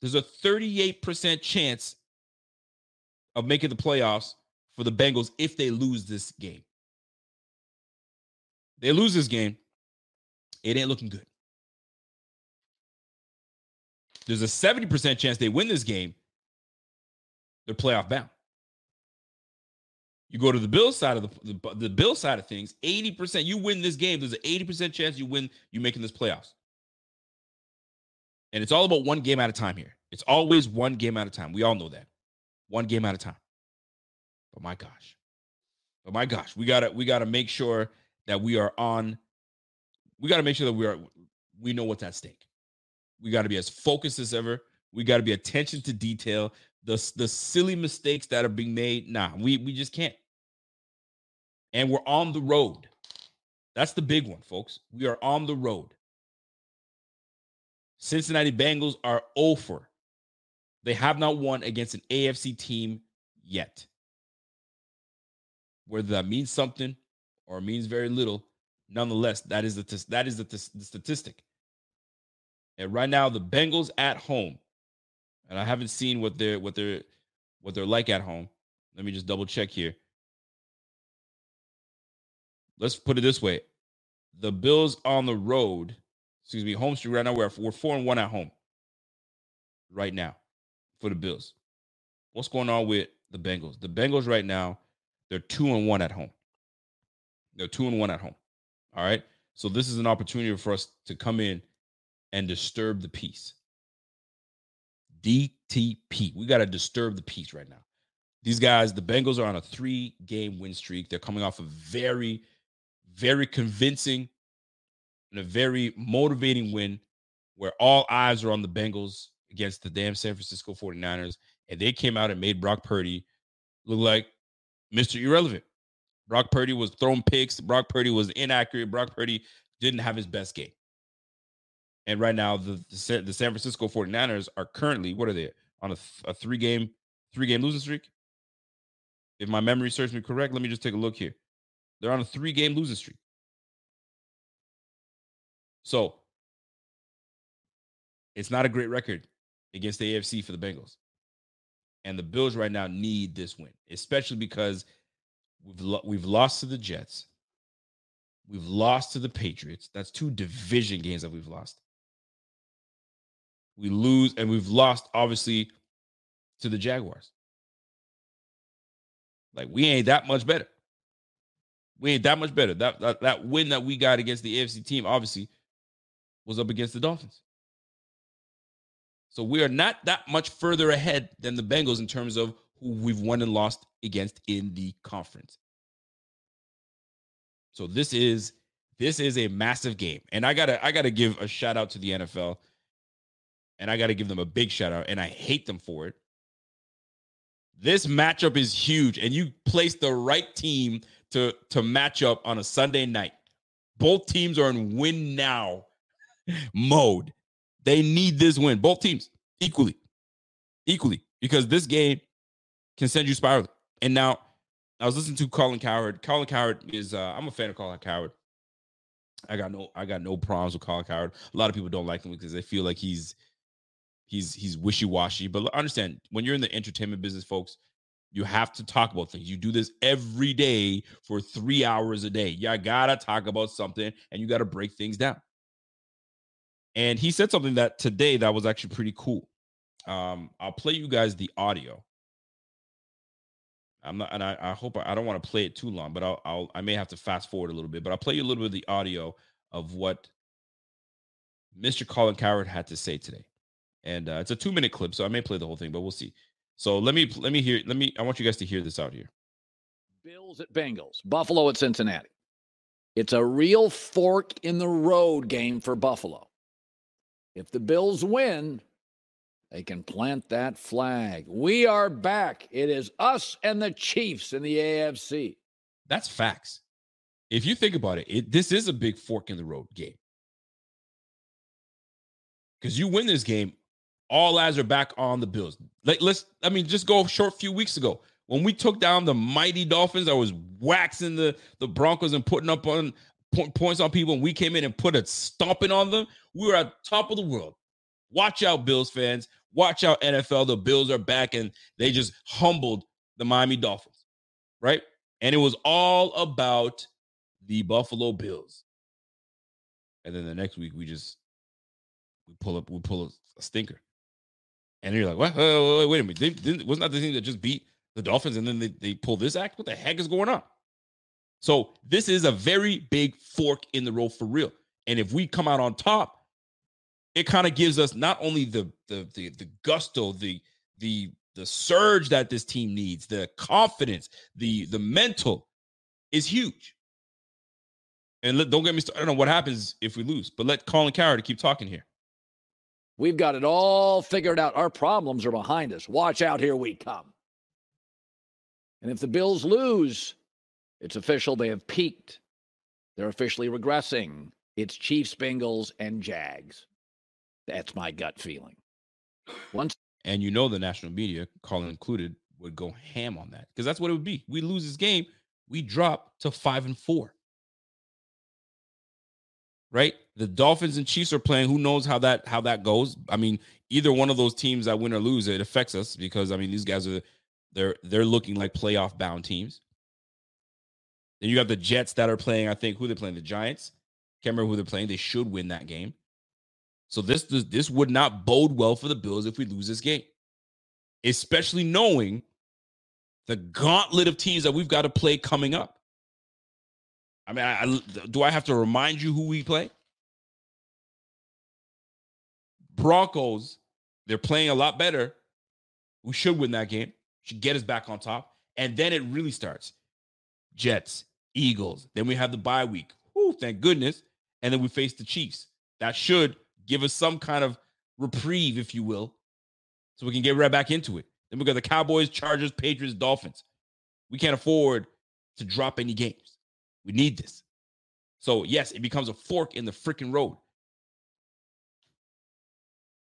there's a 38% chance of making the playoffs for the Bengals if they lose this game. They lose this game, it ain't looking good. There's a 70% chance they win this game, they're playoff bound. You go to the Bill side of the, the the Bill side of things, 80%. You win this game, there's an 80% chance you win, you making this playoffs. And it's all about one game at a time here. It's always one game at a time. We all know that. One game at a time. But my gosh. But my gosh, we gotta we gotta make sure that we are on we got to make sure that we are we know what's at stake. We got to be as focused as ever. We got to be attention to detail. The the silly mistakes that are being made, nah, we we just can't. And we're on the road. That's the big one, folks. We are on the road. Cincinnati Bengals are over. They have not won against an AFC team yet. Whether that means something or means very little, nonetheless, that is the that is the, the statistic. And right now, the Bengals at home, and I haven't seen what they're what they're what they're like at home. Let me just double check here. Let's put it this way: the Bills on the road, excuse me, home street right now. We're we're four and one at home right now for the Bills. What's going on with the Bengals? The Bengals right now, they're two and one at home. They're two and one at home. All right. So this is an opportunity for us to come in and disturb the peace. DTP. We got to disturb the peace right now. These guys, the Bengals are on a three game win streak. They're coming off a very, very convincing and a very motivating win where all eyes are on the Bengals against the damn San Francisco 49ers. And they came out and made Brock Purdy look like Mr. Irrelevant. Brock Purdy was throwing picks. Brock Purdy was inaccurate. Brock Purdy didn't have his best game. And right now, the, the, San Francisco 49ers are currently, what are they, on a, a three game, three game losing streak? If my memory serves me correct, let me just take a look here. They're on a three game losing streak. So it's not a great record against the AFC for the Bengals. And the Bills right now need this win, especially because we've lo- we've lost to the Jets. We've lost to the Patriots. That's two division games that we've lost. We lose and we've lost obviously to the Jaguars. Like we ain't that much better. We ain't that much better. That, that that win that we got against the AFC team obviously was up against the Dolphins. So we are not that much further ahead than the Bengals in terms of who we've won and lost against in the conference. So this is this is a massive game. And I got to I got to give a shout out to the NFL. And I got to give them a big shout out and I hate them for it. This matchup is huge and you place the right team to to match up on a Sunday night. Both teams are in win now mode. They need this win, both teams equally, equally, because this game can send you spiraling. And now I was listening to Colin Cowherd. Colin Cowherd is uh, I'm a fan of Colin Cowherd. I got no I got no problems with Colin Cowherd. A lot of people don't like him because they feel like he's he's he's wishy-washy. But understand when you're in the entertainment business, folks, you have to talk about things. You do this every day for three hours a day. You gotta talk about something and you gotta break things down. And he said something that today that was actually pretty cool. Um, I'll play you guys the audio. I'm not, and I, I hope I, I don't want to play it too long, but I'll, I'll, I may have to fast forward a little bit, but I'll play you a little bit of the audio of what Mr. Colin Cowherd had to say today. And uh, it's a two minute clip, so I may play the whole thing, but we'll see. So let me, let me hear, let me, I want you guys to hear this out here. Bills at Bengals, Buffalo at Cincinnati. It's a real fork in the road game for Buffalo. If the Bills win, they can plant that flag. We are back. It is us and the Chiefs in the AFC. That's facts. If you think about it, it this is a big fork in the road game. Because you win this game, all eyes are back on the Bills. Like let's, I mean, just go a short few weeks ago when we took down the mighty Dolphins I was waxing the the Broncos and putting up on points on people, and we came in and put a stomping on them. We were at top of the world. Watch out, Bills fans. Watch out, NFL. The Bills are back, and they just humbled the Miami Dolphins, right? And it was all about the Buffalo Bills. And then the next week, we just we pull up, we pull a, stinker, and you're like, what? Wait, wait, wait a minute! Wasn't that the team that just beat the Dolphins, and then they, they pull this act? What the heck is going on? So this is a very big fork in the road for real. And if we come out on top, it kind of gives us not only the, the the the gusto, the the the surge that this team needs, the confidence, the the mental is huge. And let, don't get me started on what happens if we lose, but let Colin Cowherd keep talking here. We've got it all figured out. Our problems are behind us. Watch out, here we come. And if the Bills lose, it's official. They have peaked. They're officially regressing. It's Chiefs, Bengals, and Jags. That's my gut feeling. Once and you know the national media, Colin included, would go ham on that because that's what it would be. We lose this game, we drop to five and four. Right? The Dolphins and Chiefs are playing. Who knows how that how that goes? I mean, either one of those teams that win or lose, it affects us because I mean these guys are they're they're looking like playoff bound teams. Then you got the Jets that are playing. I think who they're playing, the Giants. Can't remember who they're playing. They should win that game. So this this this would not bode well for the Bills if we lose this game, especially knowing the gauntlet of teams that we've got to play coming up. I mean, I, I, do I have to remind you who we play? Broncos, they're playing a lot better. We should win that game. Should get us back on top, and then it really starts. Jets, Eagles. Then we have the bye week. Whoo, thank goodness. And then we face the Chiefs. That should give us some kind of reprieve, if you will, so we can get right back into it. Then we got the Cowboys, Chargers, Patriots, Dolphins. We can't afford to drop any games. We need this. So, yes, it becomes a fork in the freaking road.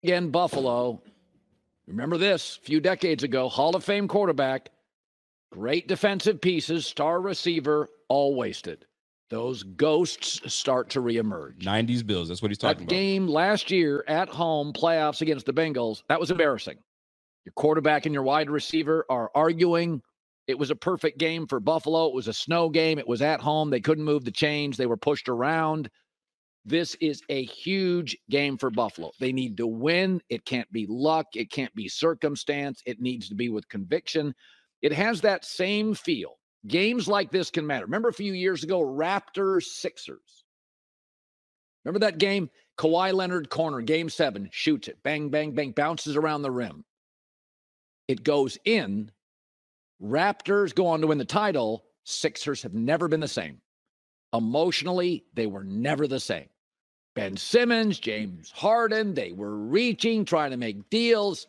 Again, Buffalo. Remember this a few decades ago, Hall of Fame quarterback, great defensive pieces, star receiver, all wasted those ghosts start to reemerge. 90s Bills. That's what he's talking that about. game last year at home, playoffs against the Bengals, that was embarrassing. Your quarterback and your wide receiver are arguing. It was a perfect game for Buffalo. It was a snow game. It was at home. They couldn't move the chains, they were pushed around. This is a huge game for Buffalo. They need to win. It can't be luck. It can't be circumstance. It needs to be with conviction. It has that same feel Games like this can matter. Remember a few years ago, Raptors Sixers. Remember that game? Kawhi Leonard corner, game seven, shoots it, bang, bang, bang, bounces around the rim. It goes in. Raptors go on to win the title. Sixers have never been the same. Emotionally, they were never the same. Ben Simmons, James Harden, they were reaching, trying to make deals.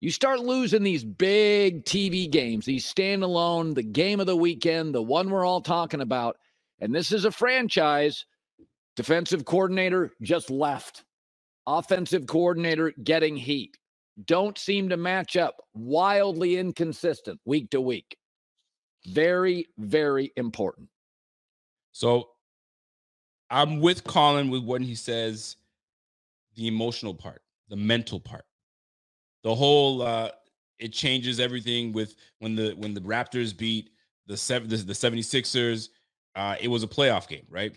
You start losing these big TV games, these standalone, the game of the weekend, the one we're all talking about. And this is a franchise. Defensive coordinator just left. Offensive coordinator getting heat. Don't seem to match up. Wildly inconsistent week to week. Very, very important. So I'm with Colin with what he says the emotional part, the mental part the whole uh it changes everything with when the when the Raptors beat the seven the, the 76ers uh it was a playoff game right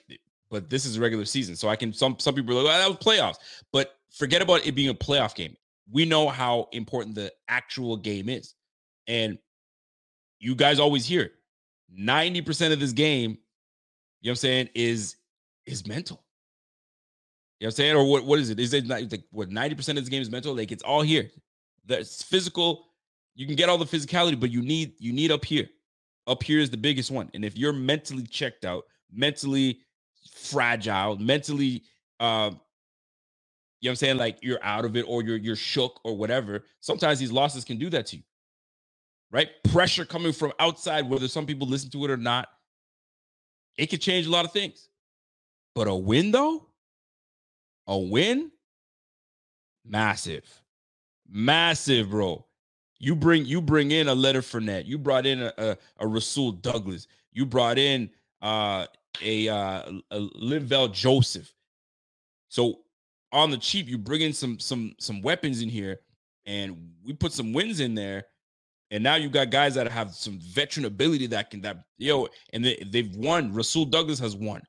but this is a regular season so I can some some people are like that was playoffs but forget about it being a playoff game we know how important the actual game is and you guys always hear it 90% of this game you know what I'm saying is is mental you know what I'm saying? Or what, what is it? Is it like what 90% of this game is mental? Like it's all here. That's physical. You can get all the physicality, but you need you need up here. Up here is the biggest one. And if you're mentally checked out, mentally fragile, mentally uh you know what I'm saying? Like you're out of it or you're you're shook or whatever. Sometimes these losses can do that to you. Right? Pressure coming from outside, whether some people listen to it or not, it could change a lot of things. But a win though, a win, massive. Massive, bro. You bring you bring in a Leonard Fournette. You brought in a, a, a Rasul Douglas. You brought in uh, a, uh, a Linval Joseph. So on the cheap, you bring in some some some weapons in here, and we put some wins in there. And now you got guys that have some veteran ability that can that yo, and they, they've won. Rasul Douglas has won.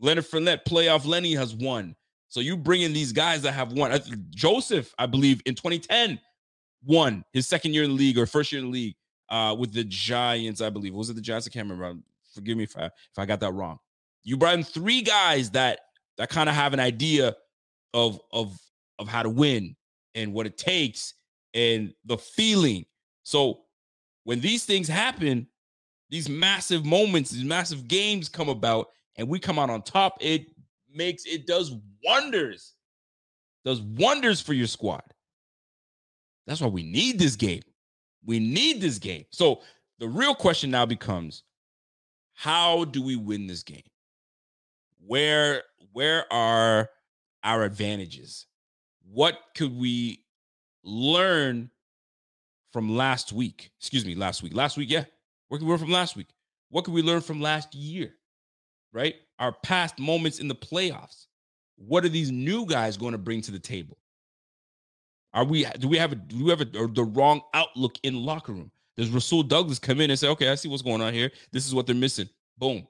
Leonard Fournette, playoff Lenny has won. So you bring in these guys that have won. Joseph, I believe, in 2010, won his second year in the league or first year in the league uh, with the Giants, I believe. Was it the Giants? I can't remember. Forgive me if I if I got that wrong. You brought in three guys that that kind of have an idea of of of how to win and what it takes and the feeling. So when these things happen, these massive moments, these massive games come about, and we come out on top, it makes it does wonders. Does wonders for your squad. That's why we need this game. We need this game. So the real question now becomes how do we win this game? Where where are our advantages? What could we learn from last week? Excuse me, last week. Last week, yeah. What we learn from last week? What could we learn from last year? Right? Our past moments in the playoffs. What are these new guys going to bring to the table? Are we do we have a do we have a, the wrong outlook in locker room? Does Rasul Douglas come in and say, okay, I see what's going on here. This is what they're missing. Boom.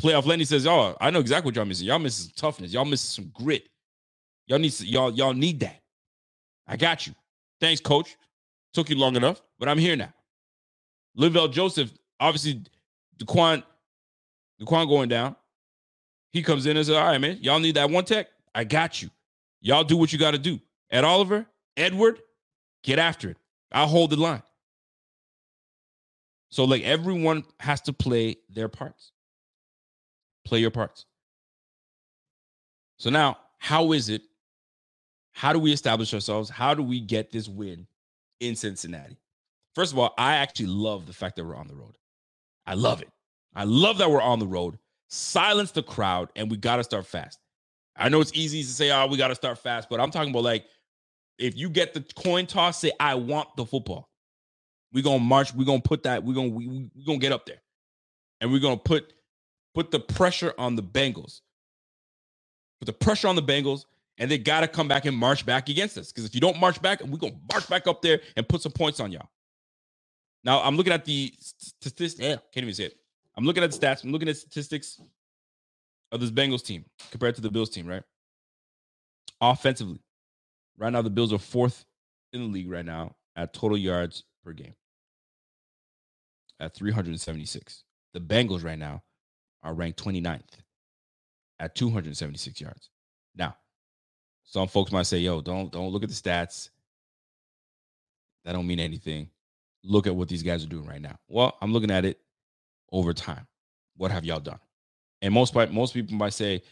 Playoff Lenny says, oh, I know exactly what y'all missing. Y'all missing some toughness. Y'all missing some grit. Y'all need y'all y'all need that. I got you. Thanks, coach. Took you long enough, but I'm here now. Linval Joseph, obviously, Daquan, Daquan going down. He comes in and says, All right, man, y'all need that one tech. I got you. Y'all do what you got to do. Ed Oliver, Edward, get after it. I'll hold the line. So, like, everyone has to play their parts. Play your parts. So, now, how is it? How do we establish ourselves? How do we get this win in Cincinnati? First of all, I actually love the fact that we're on the road. I love it. I love that we're on the road. Silence the crowd, and we got to start fast. I know it's easy to say, oh, we got to start fast, but I'm talking about like if you get the coin toss, say, I want the football. We're gonna march, we're gonna put that, we're gonna we, we're gonna get up there. And we're gonna put put the pressure on the Bengals. Put the pressure on the Bengals, and they gotta come back and march back against us. Because if you don't march back, we're gonna march back up there and put some points on y'all. Now I'm looking at the statistics. Yeah, can't even say it. I'm looking at the stats. I'm looking at statistics of this Bengals team compared to the Bills team, right? Offensively, right now the Bills are fourth in the league right now at total yards per game at 376. The Bengals right now are ranked 29th at 276 yards. Now, some folks might say, "Yo, don't don't look at the stats. That don't mean anything. Look at what these guys are doing right now." Well, I'm looking at it over time. What have y'all done? And most most people might say,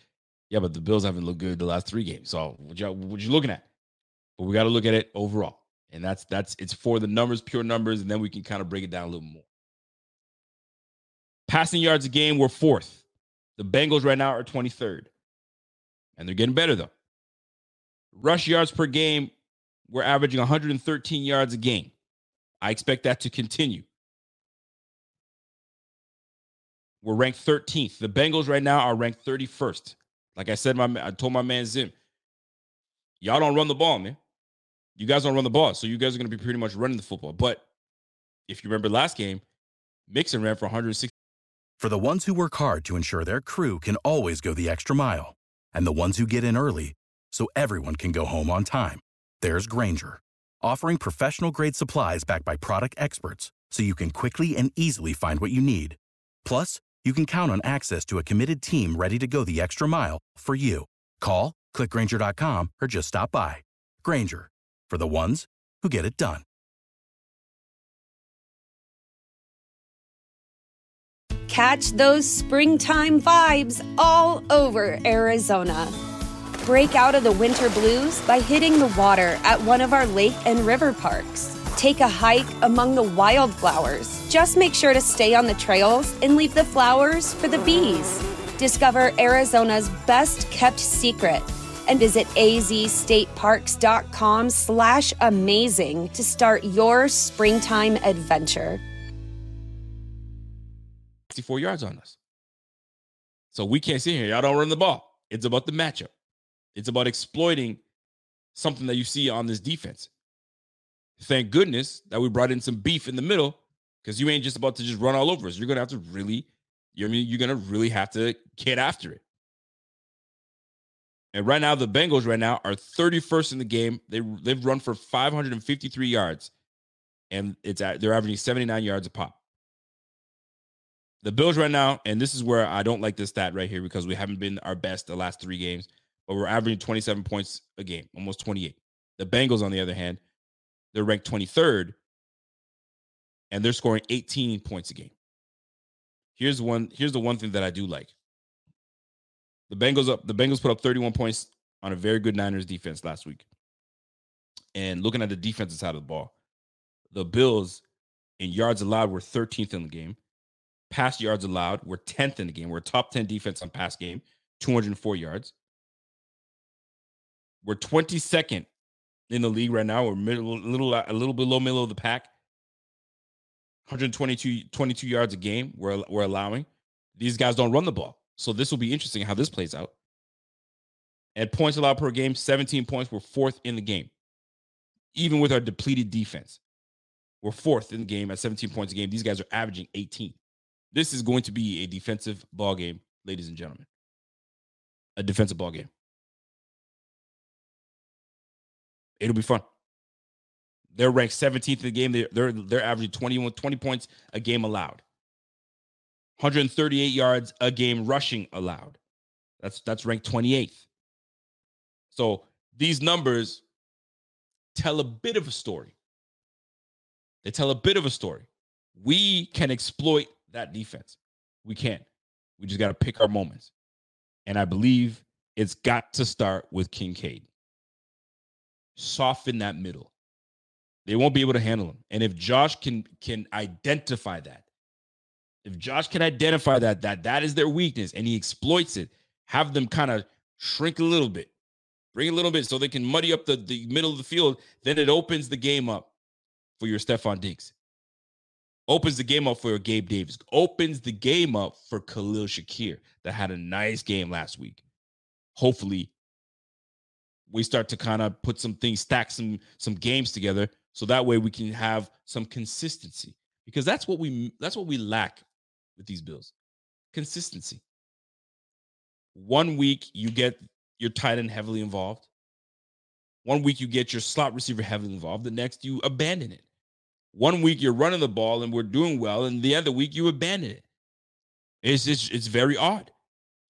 "Yeah, but the Bills haven't looked good the last three games." So what you what you looking at? But we got to look at it overall, and that's that's it's for the numbers, pure numbers, and then we can kind of break it down a little more. Passing yards a game, we're fourth. The Bengals right now are 23rd, and they're getting better though. Rush yards per game, we're averaging 113 yards a game. I expect that to continue. We're ranked 13th. The Bengals right now are ranked 31st. Like I said, my I told my man Zim, y'all don't run the ball, man. You guys don't run the ball, so you guys are going to be pretty much running the football. But if you remember last game, Mixon ran for 160. For the ones who work hard to ensure their crew can always go the extra mile, and the ones who get in early so everyone can go home on time, there's Grainger, offering professional grade supplies backed by product experts, so you can quickly and easily find what you need. Plus you can count on access to a committed team ready to go the extra mile for you. Call, clickgrainger.com, or just stop by. Grainger, for the ones who get it done. Catch those springtime vibes all over Arizona. Break out of the winter blues by hitting the water at one of our lake and river parks Take a hike among the wildflowers. Just make sure to stay on the trails and leave the flowers for the bees. Discover Arizona's best kept secret and visit azstateparks.com slash amazing to start your springtime adventure. 64 yards on us. So we can't sit here. Y'all don't run the ball. It's about the matchup. It's about exploiting something that you see on this defense. Thank goodness that we brought in some beef in the middle because you ain't just about to just run all over us. You're gonna have to really, you mean, you're gonna really have to get after it. And right now, the Bengals right now are 31st in the game. They they've run for 553 yards, and it's at they're averaging 79 yards a pop. The Bills right now, and this is where I don't like this stat right here because we haven't been our best the last three games, but we're averaging 27 points a game, almost 28. The Bengals, on the other hand, they're ranked 23rd, and they're scoring 18 points a game. Here's one. Here's the one thing that I do like. The Bengals up. The Bengals put up 31 points on a very good Niners defense last week. And looking at the defensive side of the ball, the Bills in yards allowed were 13th in the game. Pass yards allowed were 10th in the game. We're top 10 defense on pass game, 204 yards. We're 22nd in the league right now. We're middle, a little a little below middle of the pack. 122 22 yards a game we're, we're allowing. These guys don't run the ball. So this will be interesting how this plays out. At points allowed per game, 17 points. We're fourth in the game. Even with our depleted defense, we're fourth in the game at 17 points a game. These guys are averaging 18. This is going to be a defensive ball game, ladies and gentlemen. A defensive ball game. It'll be fun. They're ranked 17th in the game. They're they're, they're averaging 21, 20 points a game allowed. 138 yards a game rushing allowed. That's that's ranked 28th. So these numbers tell a bit of a story. They tell a bit of a story. We can exploit that defense. We can. We just got to pick our moments. And I believe it's got to start with Kincaid. Soften that middle. They won't be able to handle him. And if Josh can can identify that, if Josh can identify that that that is their weakness and he exploits it, have them kind of shrink a little bit, bring a little bit so they can muddy up the, the middle of the field, then it opens the game up for your Stefon Diggs. Opens the game up for your Gabe Davis. Opens the game up for Khalil Shakir that had a nice game last week. Hopefully, we start to kind of put some things, stack some some games together, so that way we can have some consistency. Because that's what we that's what we lack with these Bills. Consistency. One week you get your tight end heavily involved. One week you get your slot receiver heavily involved. The next you abandon it. One week you're running the ball and we're doing well, and the other week you abandon it. It's just it's very odd.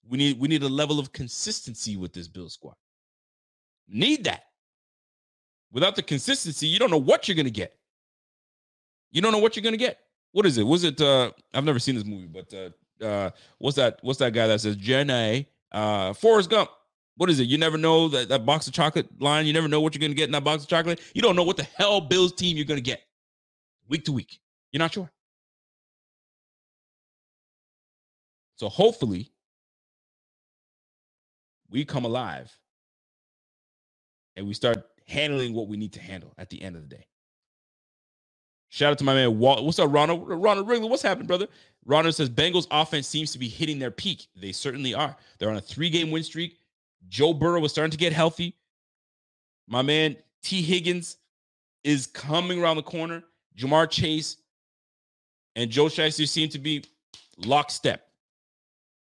We need we need a level of consistency with this Bill squad. Need that. Without the consistency, you don't know what you're gonna get. You don't know what you're gonna get. What is it? Was it uh I've never seen this movie, but uh uh what's that what's that guy that says Jenna uh Forrest Gump? What is it? You never know that, that box of chocolate line. You never know what you're gonna get in that box of chocolate. You don't know what the hell Bills team you're gonna get week to week. You're not sure. So hopefully we come alive and we start handling what we need to handle at the end of the day. Shout out to my man Walt. What's up, Ronald? Ronald Wrigley, what's happening, brother? Ronald says Bengals offense seems to be hitting their peak. They certainly are. They're on a three-game win streak. Joe Burrow was starting to get healthy. My man Tee Higgins is coming around the corner. Ja'Marr Chase and Joe Shiesty seem to be lockstep.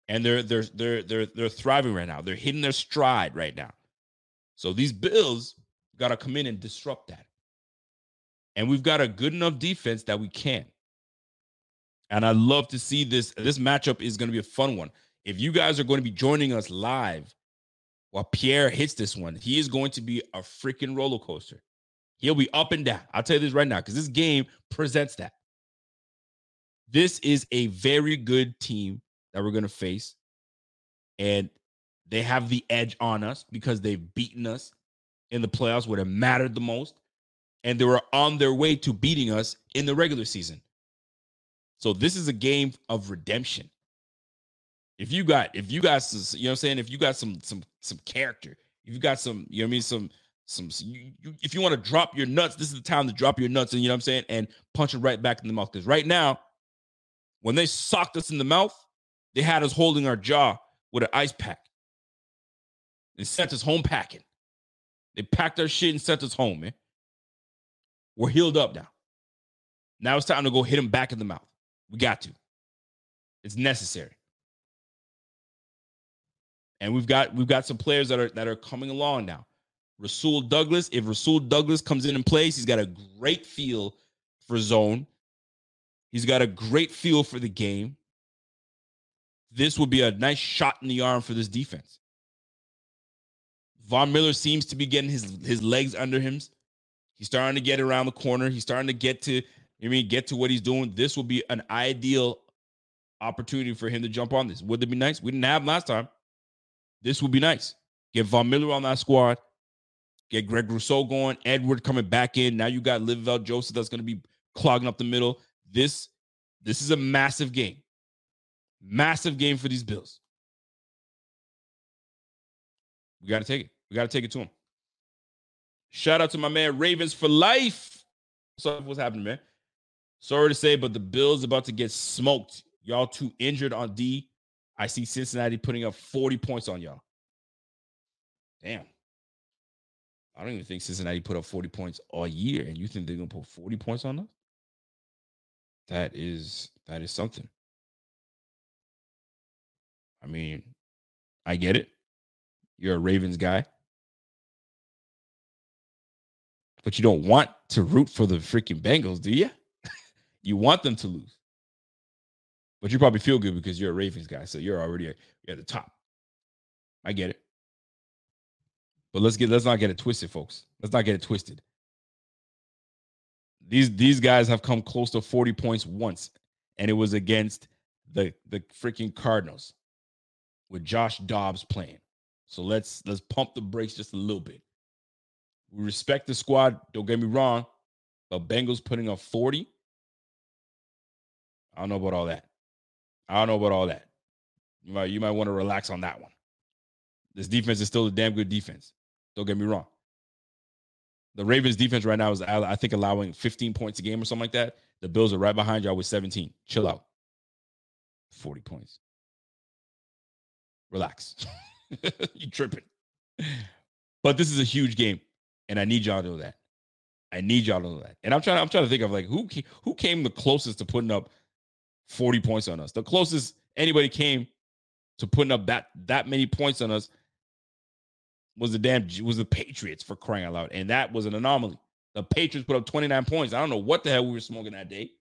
And they're they're they're they're they're thriving right now. They're hitting their stride right now. So these Bills got to come in and disrupt that. And we've got a good enough defense that we can. And I love to see this. This matchup is going to be a fun one. If you guys are going to be joining us live while Pierre hits this one, he is going to be a freaking roller coaster. He'll be up and down. I'll tell you this right now because this game presents that. This is a very good team that we're going to face. And they have the edge on us because they've beaten us in the playoffs where it mattered the most. And they were on their way to beating us in the regular season. So this is a game of redemption. If you got, if you got, you know what I'm saying? If you got some, some, some character, if you got some, you know what I mean? Some, some, you, you, if you want to drop your nuts, this is the time to drop your nuts and, you know what I'm saying? And punch it right back in the mouth. Because right now, when they socked us in the mouth, they had us holding our jaw with an ice pack. They sent us home packing. They packed our shit and sent us home, man. We're healed up now. Now it's time to go hit them back in the mouth. We got to. It's necessary. And we've got we've got some players that are that are coming along now. Rasul Douglas, if Rasul Douglas comes in and plays, he's got a great feel for zone. He's got a great feel for the game. This would be a nice shot in the arm for this defense. Von Miller seems to be getting his his legs under him. He's starting to get around the corner. He's starting to get to, I mean, get to what he's doing. This will be an ideal opportunity for him to jump on this. Would it be nice? We didn't have last time. This would be nice. Get Von Miller on that squad. Get Greg Rousseau going. Edward coming back in. Now you got Linval Joseph that's going to be clogging up the middle. This this is a massive game. Massive game for these Bills. We got to take it. We got to take it to them. Shout out to my man Ravens for life. So what's happening, man? Sorry to say, but the Bills about to get smoked. Y'all too injured on D. I see Cincinnati putting up 40 points on y'all. Damn. I don't even think Cincinnati put up 40 points all year, and you think they're gonna put 40 points on us? That is that is something. I mean, I get it. You're a Ravens guy. But you don't want to root for the freaking Bengals, do you? you want them to lose. But you probably feel good because you're a Ravens guy, so you're already at, the top. I get it. But let's get let's not get it twisted, folks. Let's not get it twisted. These these guys have come close to 40 points once, and it was against the the freaking Cardinals with Josh Dobbs playing. So let's let's pump the brakes just a little bit. We respect the squad, don't get me wrong, but Bengals putting up 40. I don't know about all that. I don't know about all that. You might you might want to relax on that one. This defense is still a damn good defense. Don't get me wrong. The Ravens defense right now is I think allowing 15 points a game or something like that. The Bills are right behind y'all with 17. Chill out. 40 points. Relax. you tripping. But this is a huge game, and I need y'all to know that. I need y'all to know that. And I'm trying. I'm trying to think of like who who came the closest to putting up 40 points on us. The closest anybody came to putting up that that many points on us was the damn was the Patriots for crying out loud, and that was an anomaly. The Patriots put up 29 points. I don't know what the hell we were smoking that day,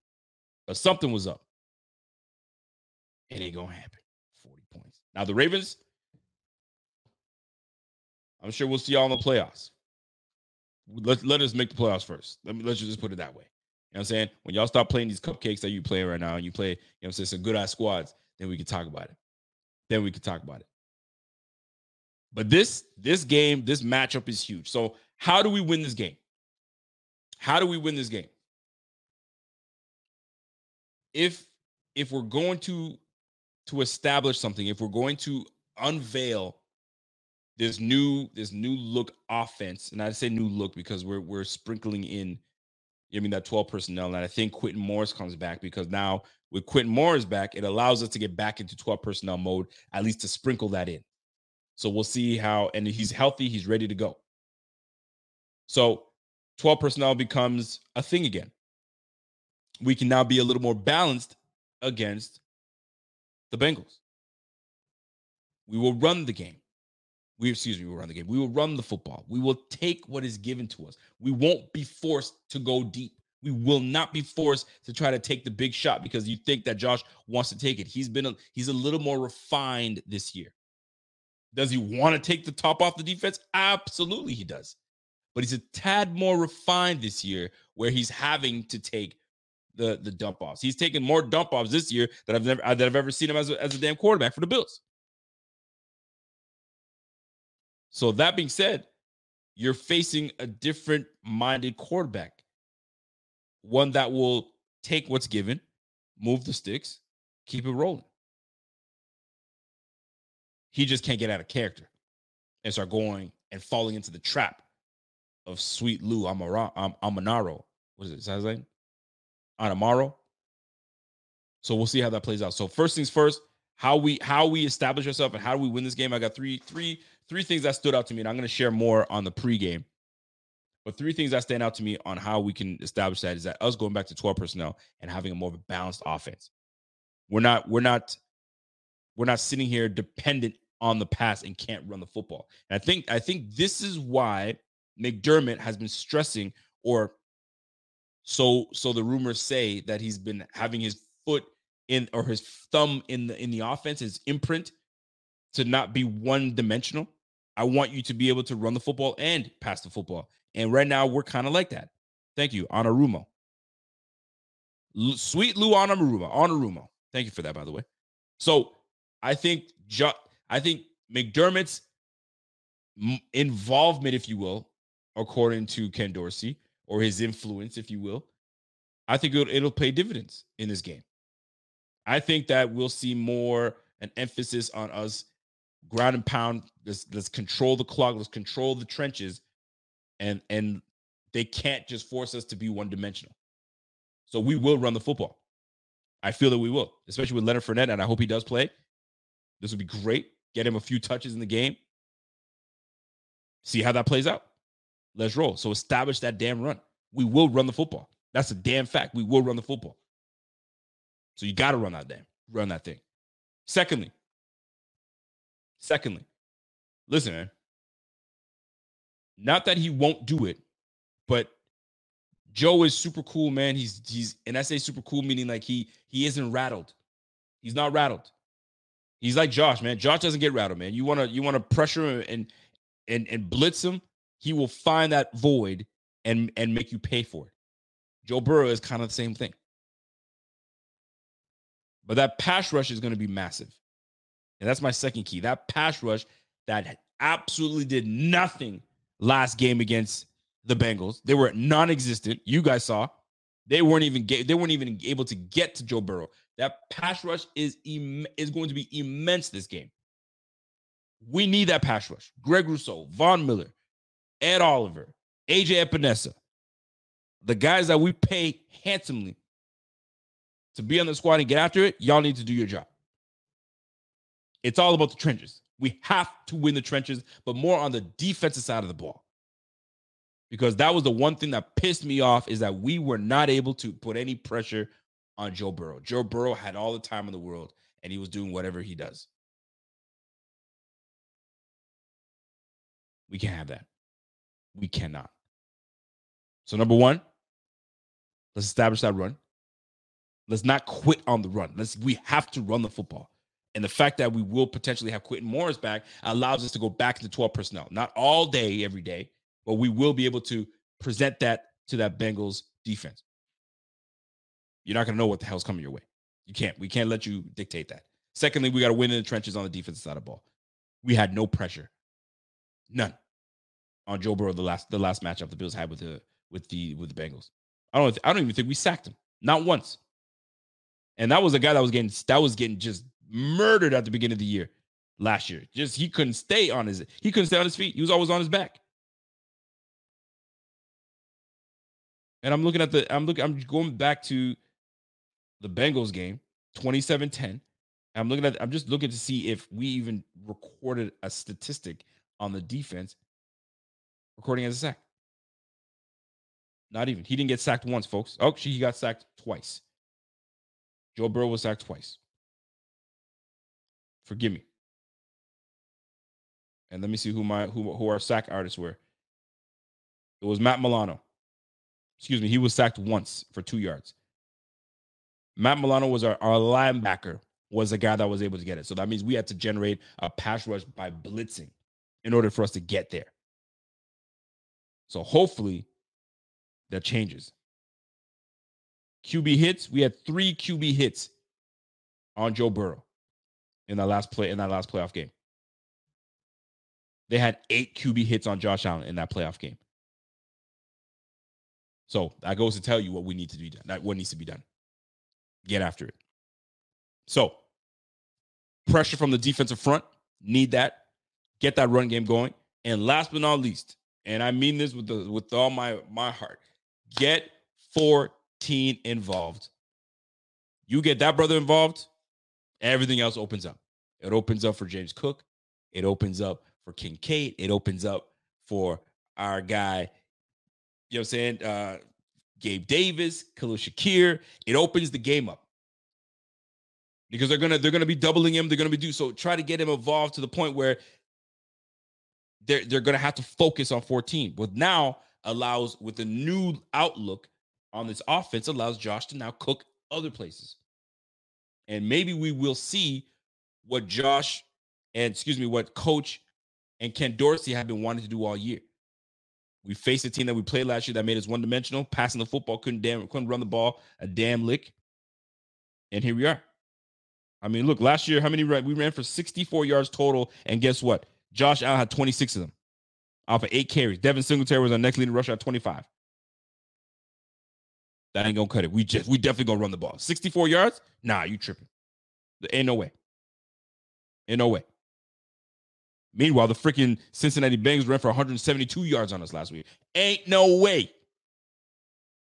but something was up. It ain't gonna happen. 40 points. Now the Ravens, I'm sure we'll see y'all in the playoffs. Let, let us make the playoffs first. Let me let's just put it that way. You know what I'm saying? When y'all stop playing these cupcakes that you play right now and you play, you know what I'm saying, some good ass squads, then we can talk about it. Then we can talk about it. But this this game, this matchup is huge. So how do we win this game? How do we win this game? If if we're going to to establish something, if we're going to unveil this new this new look offense, and I say new look because we're we're sprinkling in I mean that 12 personnel. And I think Quintin Morris comes back because now with Quintin Morris back, it allows us to get back into 12 personnel mode, at least to sprinkle that in. So we'll see how, and he's healthy, he's ready to go. So 12 personnel becomes a thing again. We can now be a little more balanced against the Bengals. We will run the game. We, excuse me, we will run the game. We will run the football. We will take what is given to us. We won't be forced to go deep. We will not be forced to try to take the big shot because you think that Josh wants to take it. He's been a, he's a little more refined this year. Does he want to take the top off the defense? Absolutely, he does. But he's a tad more refined this year, where he's having to take the the dump offs. He's taken more dump offs this year that I've never that I've ever seen him as a, as a damn quarterback for the Bills. So that being said, you're facing a different minded quarterback, one that will take what's given, move the sticks, keep it rolling. He just can't get out of character and start going and falling into the trap of sweet Lou Amara, um, Amanaro. What is it? His name? Anamaro. So we'll see how that plays out. So first things first, how we how we establish ourselves and how do we win this game? I got three three three things that stood out to me, and I'm going to share more on the pregame. But three things that stand out to me on how we can establish that is that us going back to 12 personnel and having a more of a balanced offense. We're not we're not we're not sitting here dependent on the pass and can't run the football. And I think I think this is why McDermott has been stressing, or so so the rumors say that he's been having his foot in or his thumb in the in the offense, his imprint to not be one dimensional. I want you to be able to run the football and pass the football. And right now we're kind of like that. Thank you, Anarumo. L- sweet Lou Anarumo. Anarumo. Thank you for that, by the way. So I think ju- I think McDermott's m- involvement, if you will, according to Ken Dorsey, or his influence, if you will, I think it'll, it'll pay dividends in this game. I think that we'll see more an emphasis on us ground and pound. Let's let's control the clock. Let's control the trenches, and and they can't just force us to be one dimensional. So we will run the football. I feel that we will, especially with Leonard Fournette, and I hope he does play. This would be great. Get him a few touches in the game. See how that plays out. Let's roll. So establish that damn run. We will run the football. That's a damn fact. We will run the football. So you got to run that damn, run that thing. Secondly, secondly, listen, man. Not that he won't do it, but Joe is super cool, man. He's he's and I say super cool meaning like he he isn't rattled. He's not rattled. He's like Josh, man. Josh doesn't get rattled, man. You want to you want to pressure him and and and blitz him, he will find that void and and make you pay for it. Joe Burrow is kind of the same thing. But that pass rush is going to be massive. And that's my second key. That pass rush that absolutely did nothing last game against the Bengals. They were non-existent. You guys saw. They weren't even get, they weren't even able to get to Joe Burrow. That pass rush is is going to be immense this game. We need that pass rush. Greg Rousseau, Von Miller, Ed Oliver, AJ Epenesa, the guys that we pay handsomely to be on the squad and get after it, y'all need to do your job. It's all about the trenches. We have to win the trenches, but more on the defensive side of the ball. Because that was the one thing that pissed me off is that we were not able to put any pressure on Joe Burrow. Joe Burrow had all the time in the world and he was doing whatever he does. We can't have that. We cannot. So, number one, let's establish that run. Let's not quit on the run. Let's we have to run the football. And the fact that we will potentially have Quintin Morris back allows us to go back into 12 personnel. Not all day, every day, but we will be able to present that to that Bengals defense. You're not going to know what the hell's coming your way. You can't. We can't let you dictate that. Secondly, we got to win in the trenches on the defensive side of the ball. We had no pressure, none, on Joe Burrow the last the last matchup the Bills had with the with the with the Bengals. I don't I don't even think we sacked him, not once. And that was a guy that was getting that was getting just murdered at the beginning of the year last year. Just he couldn't stay on his he couldn't stay on his feet. He was always on his back. And I'm looking at the I'm looking I'm going back to the Bengals game, 27-10. I'm looking at I'm just looking to see if we even recorded a statistic on the defense recording as a sack. Not even. He didn't get sacked once, folks. Oh, she, he got sacked twice. Joe Burrow was sacked twice. Forgive me. And let me see who my who who our sack artists were. It was Matt Milano. Excuse me, he was sacked once for two yards. Matt Milano was our, our linebacker, was the guy that was able to get it. So that means we had to generate a pass rush by blitzing in order for us to get there. So hopefully that changes. QB hits, we had three QB hits on Joe Burrow in that last play in that last playoff game. They had eight QB hits on Josh Allen in that playoff game. So that goes to tell you what we need to be done. That what needs to be done. Get after it. So pressure from the defensive front, need that. Get that run game going. And last but not least, and I mean this with the with all my my heart, get 14 involved. You get that brother involved, everything else opens up. It opens up for James Cook. It opens up for Kincaid. It opens up for our guy, you know what I'm saying? Uh, Gabe Davis, Khalil Shakir. It opens the game up. Because they're gonna they're gonna be doubling him. They're gonna be do so. Try to get him involved to the point where they're they're gonna have to focus on 14. But now allows with a new outlook on this offense allows Josh to now cook other places. And maybe we will see what Josh and excuse me, what coach and Ken Dorsey have been wanting to do all year. We faced a team that we played last year that made us one dimensional, passing the football, couldn't damn couldn't run the ball a damn lick. And here we are. I mean, look, last year, how many? We ran for 64 yards total, and guess what? Josh Allen had 26 of them off of eight carries. Devin Singletary was our next leading rusher at 25. That ain't gonna cut it. We just we definitely gonna run the ball. 64 yards? Nah, you tripping. There ain't no way. Ain't no way. Meanwhile, the freaking Cincinnati Bengals ran for 172 yards on us last week. Ain't no way.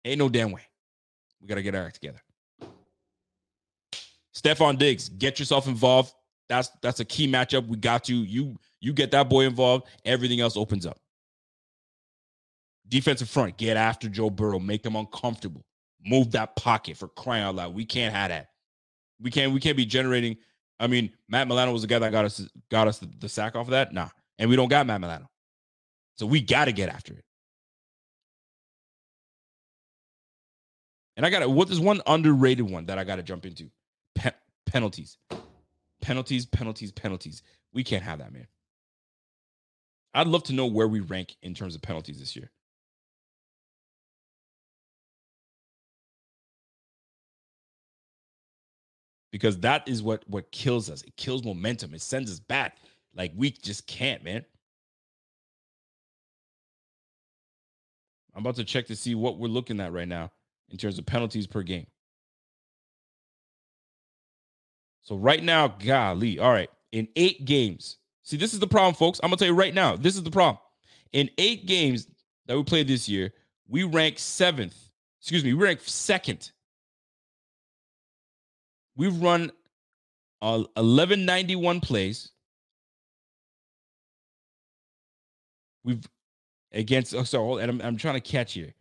Ain't no damn way. We got to get our act together. Stefon Diggs, get yourself involved. That's that's a key matchup. We got you. You you get that boy involved. Everything else opens up. Defensive front, get after Joe Burrow, make him uncomfortable. Move that pocket for crying out loud. We can't have that. We can't we can't be generating. I mean, Matt Milano was the guy that got us got us the, the sack off of that. Nah, and we don't got Matt Milano, so we got to get after it. And I got what is one underrated one that I got to jump into? Pe- penalties, penalties, penalties, penalties. We can't have that, man. I'd love to know where we rank in terms of penalties this year. Because that is what what kills us. It kills momentum. It sends us back. Like we just can't, man. I'm about to check to see what we're looking at right now in terms of penalties per game. So right now, golly, all right, in eight games. See, this is the problem, folks. I'm gonna tell you right now. This is the problem. In eight games that we played this year, we rank seventh. Excuse me, we rank second. We've run uh, 1191 plays. We've against oh, sorry, and I'm, I'm trying to catch you.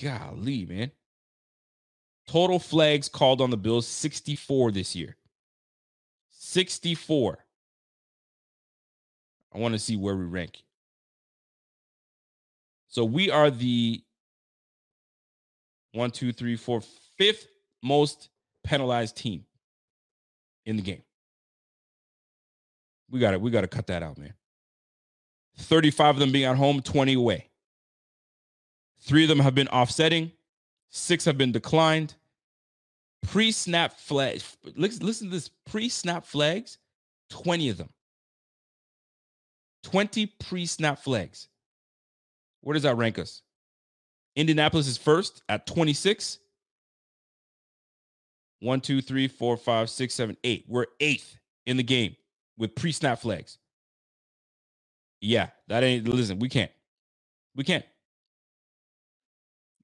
Golly, man. Total flags called on the Bills 64 this year. 64. I want to see where we rank. So we are the one, two, three, four, fifth most penalized team in the game. We got it. we got to cut that out, man. 35 of them being at home, 20 away. Three of them have been offsetting, six have been declined. Pre snap flags, listen, to this pre snap flags, 20 of them. 20 pre snap flags. Where does that rank us? Indianapolis is first at 26. One, two, three, four, five, six, seven, eight. We're eighth in the game with pre snap flags. Yeah, that ain't, listen, we can't. We can't.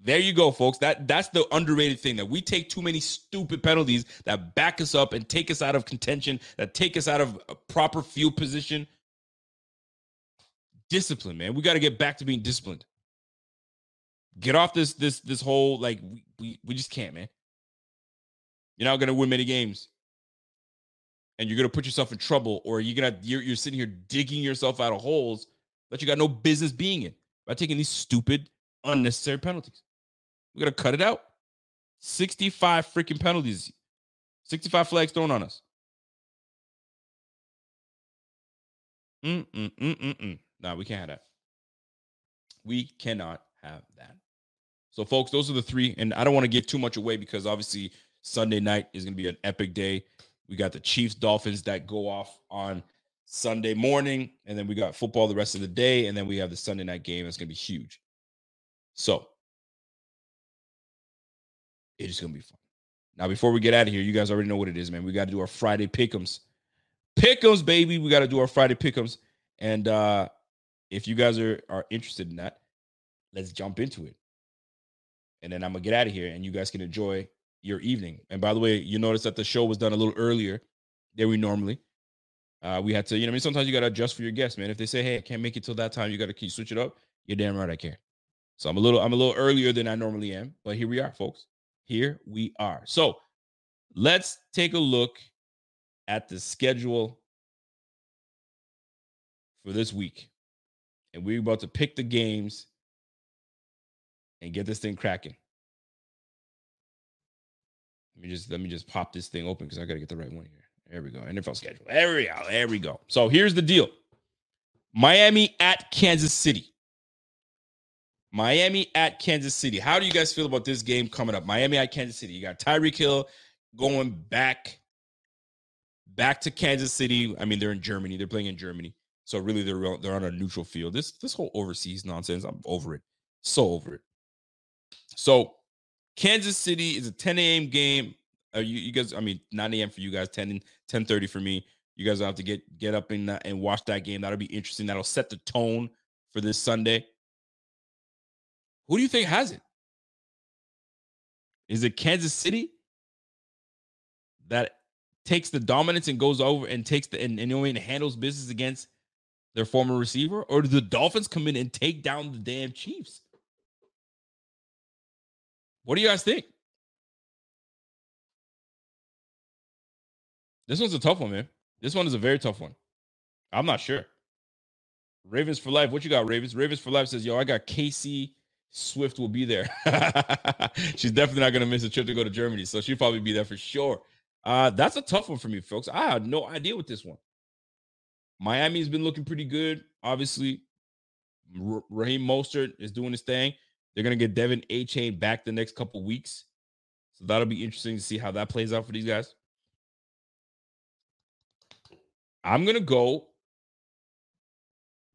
There you go, folks. That that's the underrated thing that we take too many stupid penalties that back us up and take us out of contention, that take us out of a proper field position. Discipline, man. We got to get back to being disciplined. Get off this this this whole like we we, we just can't, man. You're not gonna win many games, and you're gonna put yourself in trouble, or you're gonna you're, you're sitting here digging yourself out of holes that you got no business being in by taking these stupid, unnecessary penalties. We got to cut it out. 65 freaking penalties, 65 flags thrown on us. Mm, mm, mm, mm, mm. No, we can't have that. We cannot have that. So, folks, those are the three. And I don't want to give too much away because obviously Sunday night is going to be an epic day. We got the Chiefs Dolphins that go off on Sunday morning. And then we got football the rest of the day. And then we have the Sunday night game. That's going to be huge. So, it is gonna be fun. Now, before we get out of here, you guys already know what it is, man. We got to do our Friday pickums. Pickums, baby. We got to do our Friday pickums. And uh if you guys are are interested in that, let's jump into it. And then I'm gonna get out of here, and you guys can enjoy your evening. And by the way, you notice that the show was done a little earlier than we normally. Uh, we had to, you know, I mean, sometimes you gotta adjust for your guests, man. If they say, "Hey, I can't make it till that time," you gotta keep switch it up. You're damn right, I care. So I'm a little, I'm a little earlier than I normally am, but here we are, folks here we are. So let's take a look at the schedule for this week. And we're about to pick the games and get this thing cracking. Let me just let me just pop this thing open because I gotta get the right one here. There we go. NFL schedule. There we go. There we go. So here's the deal. Miami at Kansas City. Miami at Kansas City. How do you guys feel about this game coming up? Miami at Kansas City. You got Tyreek Hill going back back to Kansas City. I mean, they're in Germany. They're playing in Germany. So really they're they're on a neutral field. This this whole overseas nonsense, I'm over it. So over it. So Kansas City is a 10 a.m. game. You, you guys, I mean, 9 a.m. for you guys, 10 10 30 for me. You guys will have to get get up and, and watch that game. That'll be interesting. That'll set the tone for this Sunday. Who do you think has it? Is it Kansas City that takes the dominance and goes over and takes the and, and and handles business against their former receiver, or do the Dolphins come in and take down the damn Chiefs? What do you guys think? This one's a tough one, man. This one is a very tough one. I'm not sure. Ravens for life. What you got, Ravens? Ravens for life says, "Yo, I got Casey Swift will be there. She's definitely not to miss a trip to go to Germany, so she'll probably be there for sure." Uh, that's a tough one for me, folks. I had no idea with this one. Miami's been looking pretty good. Obviously, R- Raheem Mostert is doing his thing. They're gonna get De'Von Achane back the next couple weeks, so that'll be interesting to see how that plays out for these guys. I'm gonna go.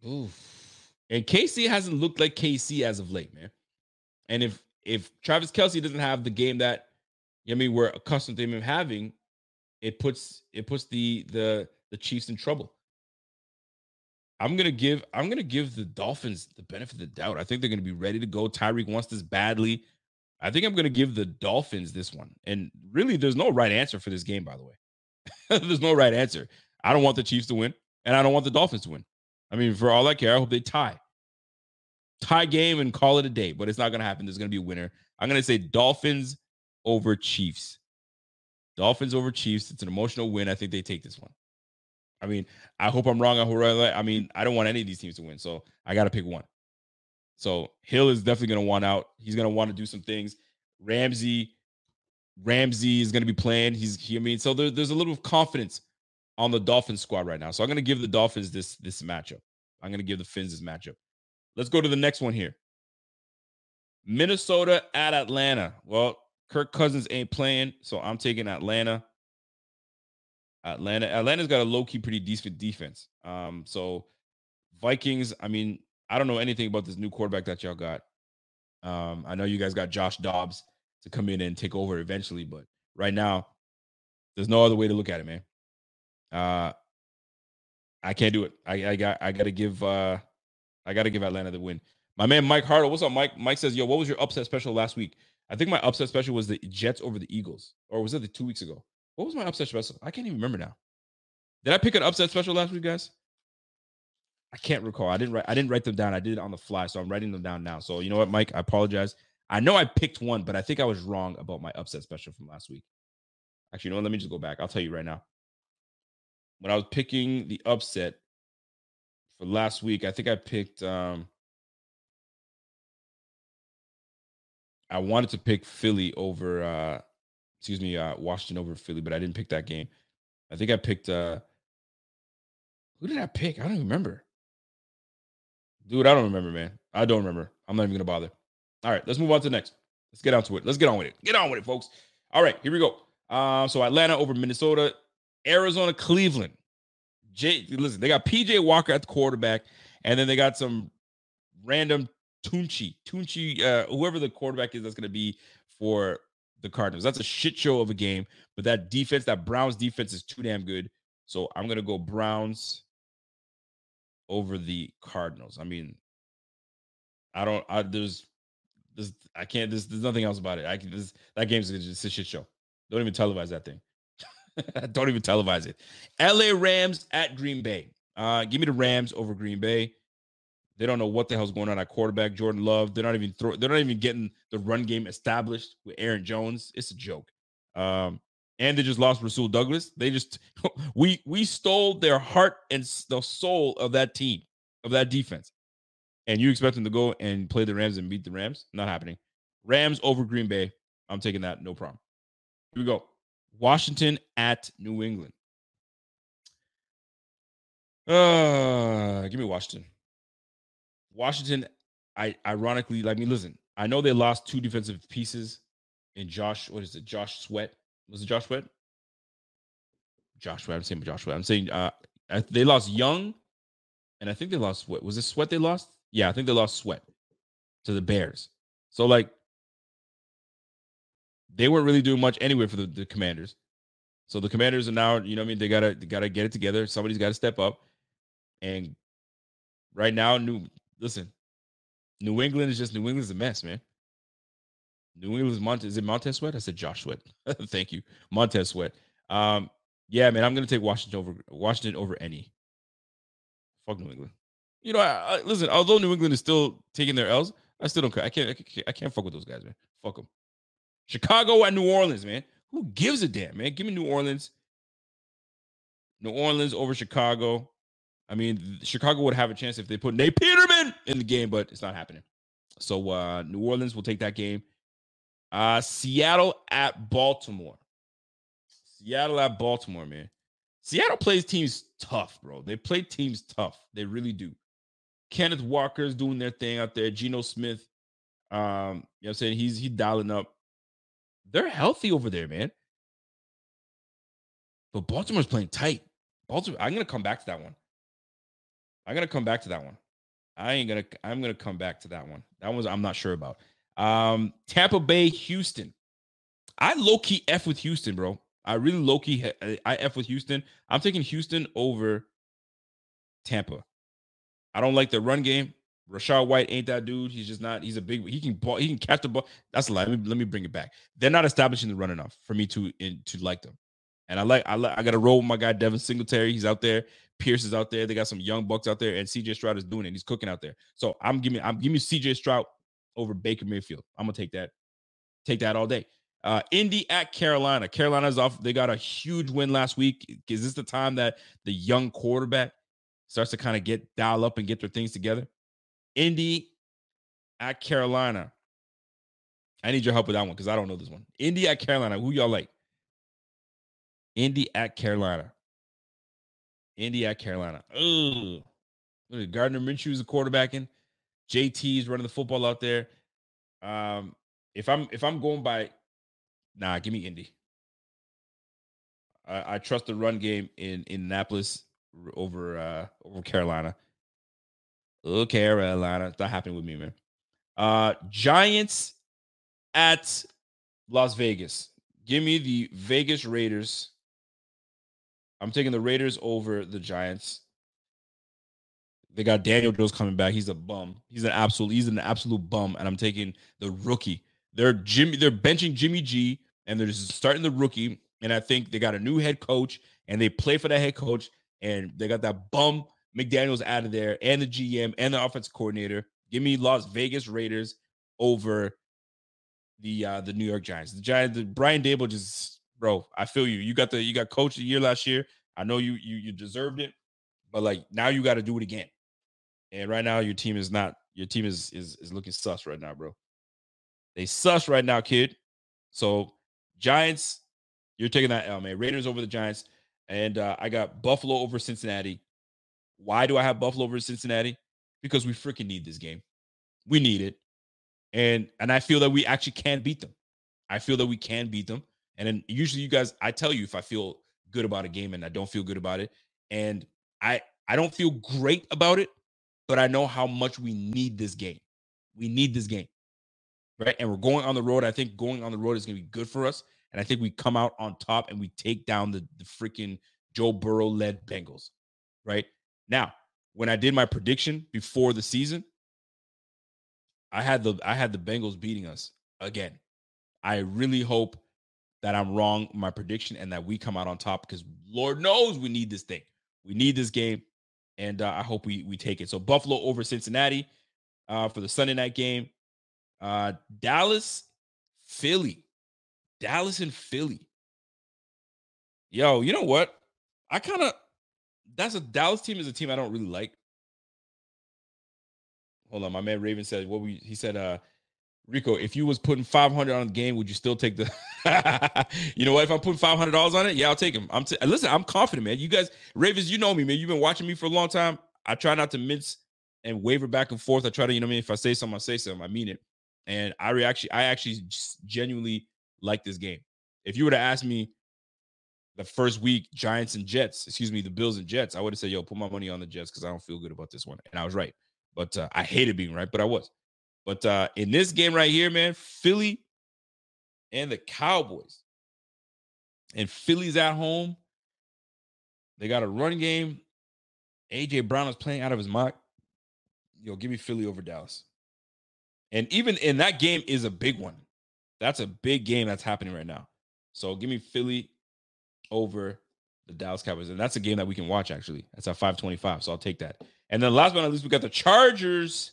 Oof. And KC hasn't looked like KC as of late, man. And if if Travis Kelce doesn't have the game that I mean we're accustomed to him having, it puts it puts the the the Chiefs in trouble. I'm gonna give I'm gonna give the Dolphins the benefit of the doubt. I think they're gonna be ready to go. Tyreek wants this badly. I think I'm gonna give the Dolphins this one. And really, there's no right answer for this game, by the way. there's no right answer. I don't want the Chiefs to win, and I don't want the Dolphins to win. I mean, for all I care, I hope they tie. Tie game and call it a day, but it's not gonna happen. There's gonna be a winner. I'm gonna say Dolphins over Chiefs. Dolphins over Chiefs. It's an emotional win. I think they take this one. I mean, I hope I'm wrong. I hope I mean, I don't want any of these teams to win, so I got to pick one. So Hill is definitely going to want out. He's going to want to do some things. Ramsey, Ramsey is going to be playing. He's, he, I mean, so there, there's a little of confidence on the Dolphins squad right now. So I'm going to give the Dolphins this this matchup. I'm going to give the Fins this matchup. Let's go to the next one here. Minnesota at Atlanta. Well, Kirk Cousins ain't playing, so I'm taking Atlanta. Atlanta. Atlanta's got a low key, pretty decent defense. Um, so Vikings. I mean, I don't know anything about this new quarterback that y'all got. Um, I know you guys got Josh Dobbs to come in and take over eventually, but right now, there's no other way to look at it, man. Uh, I can't do it. I, I got I got to give uh, I got to give Atlanta the win. My man Mike Hartle, what's up, Mike? Mike says, "Yo, what was your upset special last week?" I think my upset special was the Jets over the Eagles, or was it the two weeks ago? What was my upset special? I can't even remember now. Did I pick an upset special last week, guys? I can't recall. I didn't write. I didn't write them down. I did it on the fly, so I'm writing them down now. So you know what, Mike? I apologize. I know I picked one, but I think I was wrong about my upset special from last week. Actually, you know what? Let me just go back. I'll tell you right now. When I was picking the upset for last week, I think I picked. um I wanted to pick Philly over uh excuse me, uh, Washington over Philly, but I didn't pick that game. I think I picked uh who did I pick? I don't remember. Dude, I don't remember, man. I don't remember. I'm not even gonna bother. All right, let's move on to the next. Let's get on to it. Let's get on with it. Get on with it, folks. All right, here we go. Uh, so Atlanta over Minnesota, Arizona, Cleveland. J- listen, they got PJ Walker at the quarterback, and then they got some random Tunchi, Tunchi, uh, whoever the quarterback is that's going to be for the Cardinals. That's a shit show of a game, but that defense, that Browns defense is too damn good. So I'm gonna go Browns over the Cardinals. I mean, I don't. I there's, there's I can't. There's, there's nothing else about it. I can. This, that game's just a shit show. Don't even televise that thing. don't even televise it. L.A. Rams at Green Bay. Uh, give me the Rams over Green Bay. They don't know what the hell's going on at quarterback. Jordan Love. They're not even throw. They're not even getting the run game established with Aaron Jones. It's a joke. Um, and they just lost Rasul Douglas. They just we we stole their heart and the soul of that team, of that defense. And you expect them to go and play the Rams and beat the Rams? Not happening. Rams over Green Bay. I'm taking that, no problem. Here we go. Washington at New England. Uh, give me Washington. Washington I ironically, I mean, listen, I know they lost two defensive pieces in Josh. What is it? Josh Sweat. Was it Josh Sweat? Josh Sweat. I'm saying Josh Sweat. I'm saying uh, they lost Young, and I think they lost Sweat. Was it Sweat they lost? Yeah, I think they lost Sweat to the Bears. So like, they weren't really doing much anyway for the, the Commanders. So the Commanders are now, you know, what I mean, they gotta they gotta get it together. Somebody's got to step up, and right now, new listen, New England is just New England's a mess, man. New England's Montez. Is it Montez Sweat? I said Josh Sweat. Thank you, Montez Sweat. Um, yeah, man, I'm gonna take Washington over Washington over any. Fuck New England. You know, I, I, listen. Although New England is still taking their L's, I still don't. I can't. I can't, I can't fuck with those guys, man. Fuck them. Chicago and New Orleans, man. Who gives a damn, man? Give me New Orleans. New Orleans over Chicago. I mean, Chicago would have a chance if they put Nate Peterman in the game, but it's not happening. So uh New Orleans will take that game. Uh Seattle at Baltimore. Seattle at Baltimore, man. Seattle plays teams tough, bro. They play teams tough. They really do. Kenneth Walker's doing their thing out there. Geno Smith, um, you know what I'm saying? He's he's dialing up. They're healthy over there, man. But Baltimore's playing tight. Baltimore, I'm gonna come back to that one. I'm gonna come back to that one. I ain't gonna. I'm gonna come back to that one. That was I'm not sure about. Um, Tampa Bay, Houston. I low key f with Houston, bro. I really low key I f with Houston. I'm taking Houston over Tampa. I don't like the run game. Rachaad White ain't that dude. He's just not. He's a big. He can ball. He can catch the ball. That's a lie. Let me, let me bring it back. They're not establishing the run enough for me to in, to like them. And I like. I like. I got to roll with my guy Devin Singletary. He's out there. Pierce is out there. They got some young bucks out there, and CJ Stroud is doing it. He's cooking out there. So I'm giving. I'm giving CJ Stroud over Baker Mayfield. I'm gonna take that. Take that all day. Uh, Indy at Carolina. Carolina's off. They got a huge win last week. Is this the time that the young quarterback starts to kind of get dial up and get their things together? Indy at Carolina. I need your help with that one because I don't know this one. Indy at Carolina. Who y'all like? Indy at Carolina. Indy at Carolina. Ugh. Gardner Minshew is a quarterbacking. JT is running the football out there. Um, if I'm if I'm going by, nah, give me Indy. I, I trust the run game in, in Annapolis over uh over Carolina. Oh, Carolina. It's not happening with me, man. Uh Giants at Las Vegas. Give me the Vegas Raiders. I'm taking the Raiders over the Giants. They got Daniel Jones coming back. He's a bum. He's an absolute. He's an absolute bum. And I'm taking the rookie. They're Jimmy. They're benching Jimmy G, and they're just starting the rookie. And I think they got a new head coach, and they play for that head coach, and they got that bum McDaniels out of there, and the GM and the offensive coordinator. Give me Las Vegas Raiders over the uh the New York Giants. The Giants. The, Brian Daboll just, bro. I feel you. You got the you got coach of the year last year. I know you you you deserved it, but like now you got to do it again. And right now, your team is not. Your team is is is looking sus right now, bro. They sus right now, kid. So Giants, you're taking that L, man. Raiders over the Giants, and uh, I got Buffalo over Cincinnati. Why do I have Buffalo over Cincinnati? Because we freaking need this game. We need it, and and I feel that we actually can beat them. I feel that we can beat them. And then usually, you guys, I tell you if I feel good about a game and I don't feel good about it, and I I don't feel great about it but I know how much we need this game. We need this game. Right. And we're going on the road. I think going on the road is going to be good for us. And I think we come out on top and we take down the, the freaking Joe Burrow led Bengals. Right. Now, when I did my prediction before the season, I had the I had the Bengals beating us again. I really hope that I'm wrong my prediction and that we come out on top because Lord knows we need this thing. We need this game and uh, I hope we we take it. So Buffalo over Cincinnati uh, for the Sunday night game. Uh, Dallas, Philly, Dallas and Philly. Yo, you know what? I kind of that's a Dallas team is a team I don't really like. Hold on, my man Raven said what we he said. Uh, Rico, if you was putting 500 on the game, would you still take the You know what? If I'm putting $500 on it, yeah, I'll take him. I'm t- listen, I'm confident, man. You guys, Ravens, you know me, man. You've been watching me for a long time. I try not to mince and waver back and forth. I try to, you know, what I mean, if I say something, I say something. I mean it. And I re- actually, I actually genuinely like this game. If you were to ask me the first week, Giants and Jets, excuse me, the Bills and Jets, I would have said, "Yo, put my money on the Jets because I don't feel good about this one." And I was right, but uh, I hated being right, but I was. But uh, in this game right here, man, Philly and the Cowboys, and Philly's at home. They got a run game. AJ Brown is playing out of his mind. Yo, give me Philly over Dallas. And even in that game is a big one. That's a big game that's happening right now. So give me Philly over the Dallas Cowboys. And that's a game that we can watch actually. That's at 525. So I'll take that. And then last but not least, we got the Chargers.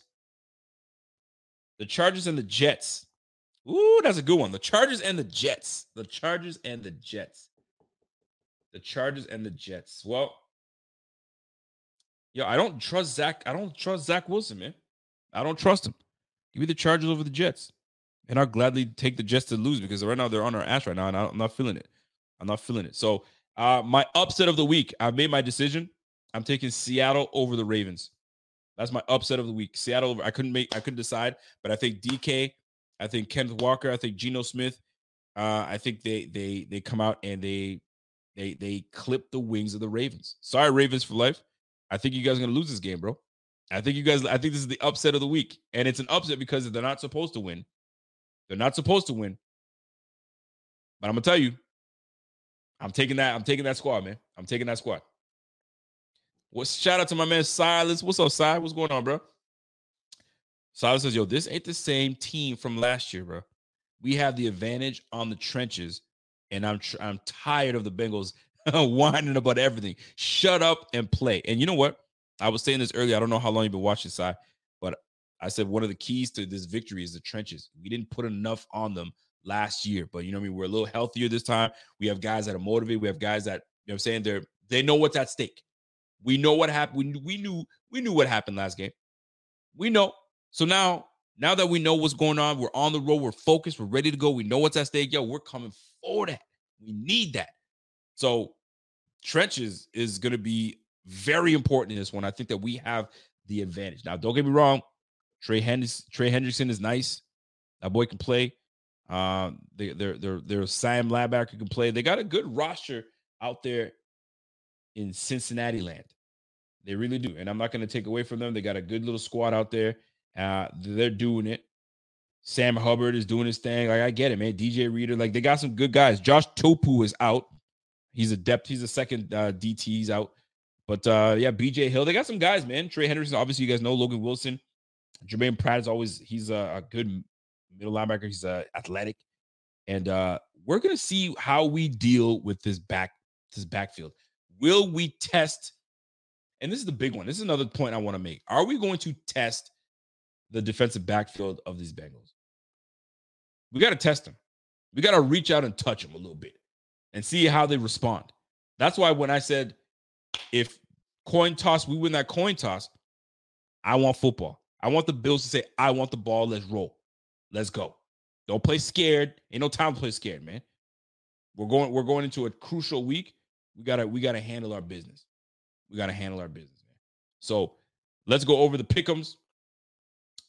The Chargers and the Jets. Ooh, that's a good one. The Chargers and the Jets. The Chargers and the Jets. The Chargers and the Jets. Well, yo, I don't trust Zach. I don't trust Zach Wilson, man. I don't trust him. Give me the Chargers over the Jets. And I'll gladly take the Jets to lose because right now they're on our ass right now, and I'm not feeling it. I'm not feeling it. So uh my upset of the week, I've made my decision. I'm taking Seattle over the Ravens. That's my upset of the week. Seattle. I couldn't make. I couldn't decide, but I think DK. I think Kenneth Walker. I think Geno Smith. Uh, I think they they they come out and they they they clip the wings of the Ravens. Sorry, Ravens for life. I think you guys are gonna lose this game, bro. I think you guys. I think this is the upset of the week, and it's an upset because they're not supposed to win. They're not supposed to win. But I'm gonna tell you, I'm taking that. I'm taking that squad, man. I'm taking that squad. What's shout out to my man Silas? What's up, Silas? What's going on, bro? Silas says, "Yo, this ain't the same team from last year, bro. We have the advantage on the trenches, and I'm tr- I'm tired of the Bengals whining about everything. Shut up and play. And you know what? I was saying this earlier. I don't know how long you've been watching, Sai, but I said one of the keys to this victory is the trenches. We didn't put enough on them last year, but you know what I mean. We're a little healthier this time. We have guys that are motivated. We have guys that you know what I'm saying they're they know what's at stake. We know what happened. We, knew we knew what happened last game. We know. So now, now that we know what's going on, we're on the road. We're focused. We're ready to go. We know what's at stake. Yo, we're coming for that. We need that. So trenches is going to be very important in this one. I think that we have the advantage. Now, don't get me wrong. Trey Hendricks, Trey Hendrickson is nice. That boy can play. Uh, they, they're they're they're Sam Linebacker can play. They got a good roster out there in Cincinnati land. They really do. And I'm not going to take away from them. They got a good little squad out there. Uh, they're doing it. Sam Hubbard is doing his thing. Like I get it, man. DJ Reader, like they got some good guys. Josh Tupou is out. He's a depth. He's a second uh, DT. He's out. But uh, yeah, BJ Hill. They got some guys, man. Trey Henderson. Obviously, you guys know Logan Wilson. Germaine Pratt is always he's a, a good middle linebacker. He's uh, athletic, and uh, we're gonna see how we deal with this back this backfield. Will we test? And this is the big one. This is another point I want to make. Are we going to test the defensive backfield of these Bengals? We got to test them. We got to reach out and touch them a little bit and see how they respond. That's why when I said if coin toss, we win that coin toss, I want football. I want the Bills to say, I want the ball. Let's roll. Let's go. Don't play scared. Ain't no time to play scared, man. We're going, we're going into a crucial week we gotta we gotta handle our business. We gotta handle our business, man. So let's go over the pickums.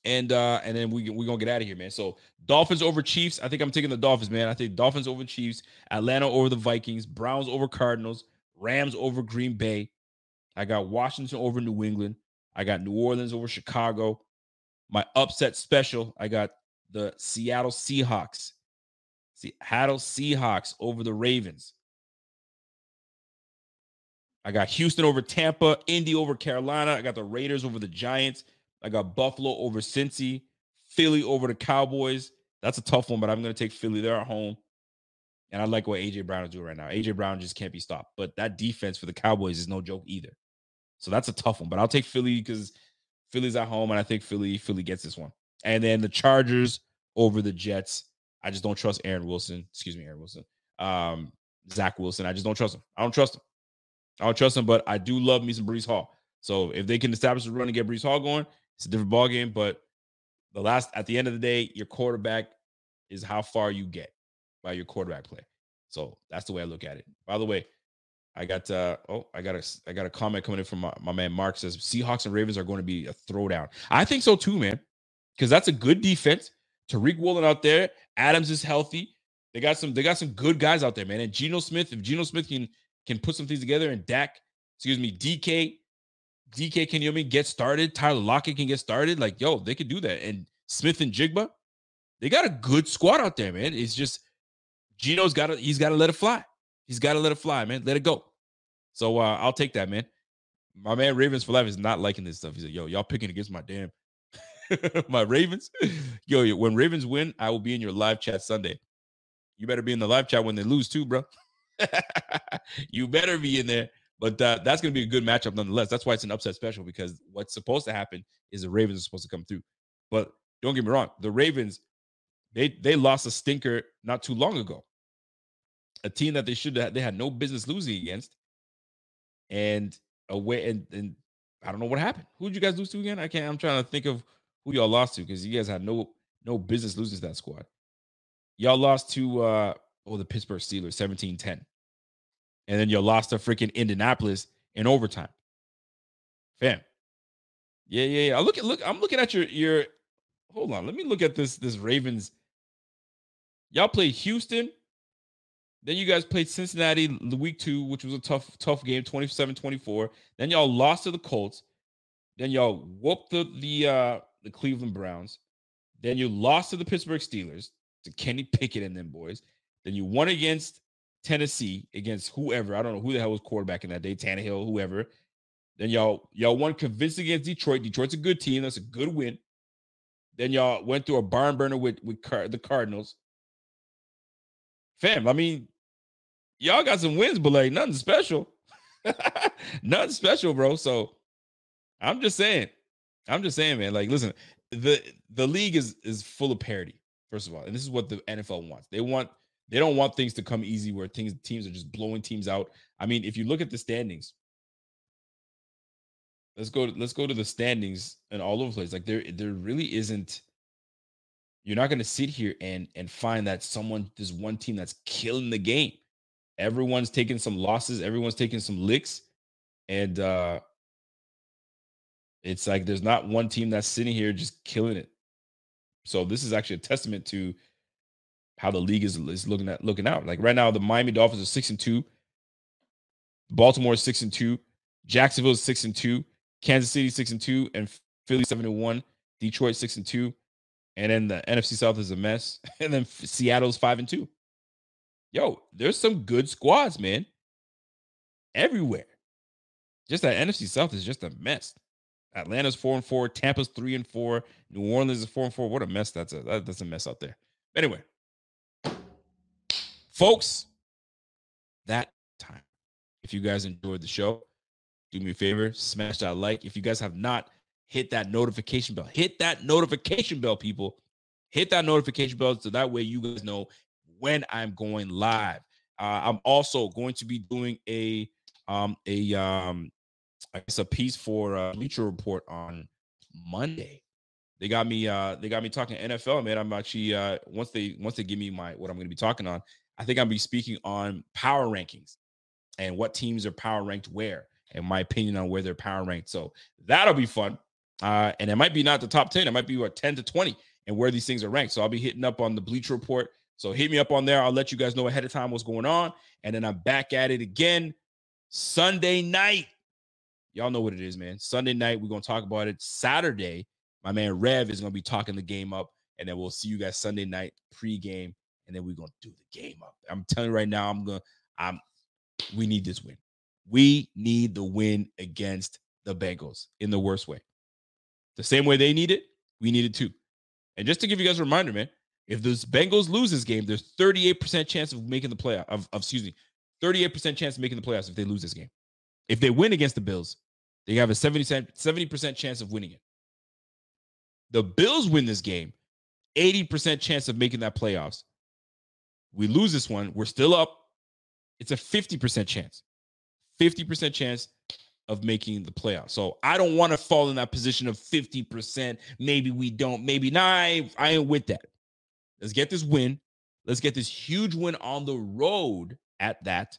And uh and then we we're gonna get out of here, man. So Dolphins over Chiefs. I think I'm taking the Dolphins, man. I think Dolphins over Chiefs, Atlanta over the Vikings, Browns over Cardinals, Rams over Green Bay. I got Washington over New England. I got New Orleans over Chicago. My upset special, I got the Seattle Seahawks. Seattle Seahawks over the Ravens. I got Houston over Tampa, Indy over Carolina. I got the Raiders over the Giants. I got Buffalo over Cincy, Philly over the Cowboys. That's a tough one, but I'm going to take Philly. They're at home. And I like what AJ Brown is doing right now. AJ Brown just can't be stopped. But that defense for the Cowboys is no joke either. So that's a tough one. But I'll take Philly because Philly's at home, and I think Philly Philly gets this one. And then the Chargers over the Jets. I just don't trust Aaron Wilson. Excuse me, Aaron Wilson. Um, Zach Wilson. I just don't trust him. I don't trust him. I don't trust him, but I do love me some Breece Hall. So if they can establish a run and get Breece Hall going, it's a different ball game. But the last at the end of the day, your quarterback is how far you get by your quarterback play. So that's the way I look at it. By the way, I got uh oh, I got a I got a comment coming in from my, my man Mark says Seahawks and Ravens are going to be a throwdown. I think so too, man. Because that's a good defense. Tariq Woolen out there. Adams is healthy. They got some, they got some good guys out there, man. And Geno Smith, if Geno Smith can can put some things together and Dak, excuse me, DK, DK can you know get started? Tyler Lockett can get started. Like, yo, they could do that. And Smith-Njigba, they got a good squad out there, man. It's just Geno's got to, he's got to let it fly. He's got to let it fly, man. Let it go. So uh, I'll take that, man. My man Ravens for life is not liking this stuff. He's like, yo, y'all picking against my damn my Ravens. Yo, when Ravens win, I will be in your live chat Sunday. You better be in the live chat when they lose too, bro. you better be in there. But uh, that's going to be a good matchup nonetheless. That's why it's an upset special because what's supposed to happen is the Ravens are supposed to come through. But don't get me wrong, the Ravens they they lost a stinker not too long ago. A team that they should have they had no business losing against. And away and and I don't know what happened. Who did you guys lose to again? I can't. I'm trying to think of who y'all lost to because you guys had no no business losing to that squad. Y'all lost to uh oh the Pittsburgh Steelers 17-10. And then you lost to freaking Indianapolis in overtime. Fam. Yeah, yeah, yeah. I look at look, I'm looking at your your hold on. Let me look at this this Ravens. Y'all played Houston. Then you guys played Cincinnati the week two, which was a tough, tough game, 27-24. Then y'all lost to the Colts. Then y'all whooped the the uh the Cleveland Browns. Then you lost to the Pittsburgh Steelers, to Kenny Pickett and them boys. Then you won against Tennessee, against whoever. I don't know who the hell was quarterback in that day, Tannehill, whoever. Then y'all y'all won convincing against Detroit. Detroit's a good team. That's a good win. Then y'all went through a barn burner with with Car- the Cardinals. Fam, I mean, y'all got some wins, but like nothing special. nothing special, bro. So I'm just saying. I'm just saying, man. Like, listen, the the league is is full of parity, first of all, and this is what the NFL wants. They want they don't want things to come easy where things teams are just blowing teams out. I mean, if you look at the standings, let's go to, let's go to the standings and all over the place. Like there there really isn't. You're not going to sit here and and find that someone there's one team that's killing the game. Everyone's taking some losses. Everyone's taking some licks, and uh it's like there's not one team that's sitting here just killing it. So this is actually a testament to how the league is, is looking at looking out. Like right now, the Miami Dolphins are six and two, Baltimore is six and two, Jacksonville is six and two, Kansas City six and two, and Philly seven and one, Detroit six and two, and then the NFC South is a mess, and then Seattle's five and two. Yo, there's some good squads, man, everywhere. Just that NFC South is just a mess. Atlanta's four and four, Tampa's three and four, New Orleans is four and four. What a mess that's a that's a mess out there. Anyway, folks, that time. If you guys enjoyed the show, do me a favor, smash that like. If you guys have not hit that notification bell, hit that notification bell, people. Hit that notification bell so that way you guys know when I'm going live. Uh, I'm also going to be doing a um a um I guess a piece for uh, Bleacher Report on Monday. They got me. Uh, they got me talking NFL, man. I'm actually uh, once they once they give me my what I'm to be talking on. I think I'll be speaking on power rankings and what teams are power ranked where, and my opinion on where they're power ranked. So that'll be fun. Uh, and it might be not the top 10, it might be what 10 to 20 and where these things are ranked. So I'll be hitting up on the Bleacher Report. So hit me up on there. I'll let you guys know ahead of time what's going on. And then I'm back at it again Sunday night. Y'all know what it is, man. Sunday night, we're gonna talk about it. Saturday, my man Rev is gonna be talking the game up, and then we'll see you guys Sunday night pre-game, and then we're gonna do the game up. I'm telling you right now, I'm gonna, I'm, we need this win. We need the win against the Bengals in the worst way. The same way they need it, we need it too. And just to give you guys a reminder, man, if those Bengals lose this game, there's 38% chance of making the playoff. Of, of excuse me, 38% chance of making the playoffs if they lose this game. If they win against the Bills, they have a 70 70% chance of winning it. The Bills win this game, 80% chance of making that playoffs. We lose this one, we're still up. It's a 50% chance. 50% chance of making the playoffs. So I don't want to fall in that position of 50%. Maybe we don't. Maybe not. I, I ain't with that. Let's get this win. Let's get this huge win on the road at that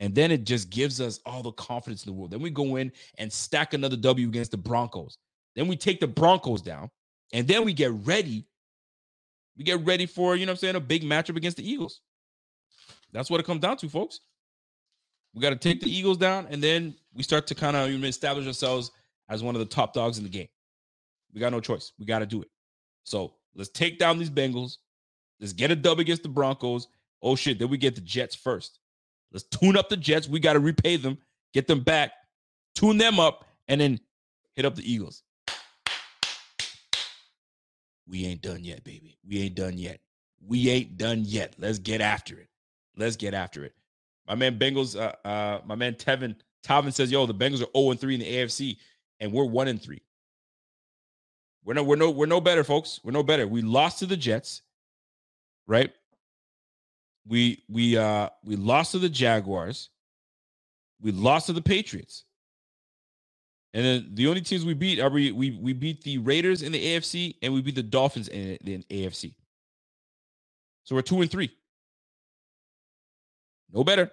And then it just gives us all the confidence in the world. Then we go in and stack another W against the Broncos. Then we take the Broncos down. And then we get ready. We get ready for, you know I'm saying, a big matchup against the Eagles. That's what it comes down to, folks. We got to take the Eagles down, and then we start to kind of establish ourselves as one of the top dogs in the game. We got no choice. We got to do it. So let's take down these Bengals. Let's get a dub against the Broncos. Oh shit, then we get the Jets first. Let's tune up the Jets. We got to repay them, get them back, tune them up, and then hit up the Eagles. We ain't done yet, baby. We ain't done yet. We ain't done yet. Let's get after it. Let's get after it. My man Bengals, uh, uh, my man Tevin Talvin says, "Yo, the Bengals are 0 and 3 in the AFC, and we're 1 and 3. We're no, we're no, we're no better, folks. We're no better. We lost to the Jets, right? We we uh we lost to the Jaguars. We lost to the Patriots. And then the only teams we beat are we we, we beat the Raiders in the AFC and we beat the Dolphins in the AFC. So we're two and three. No better.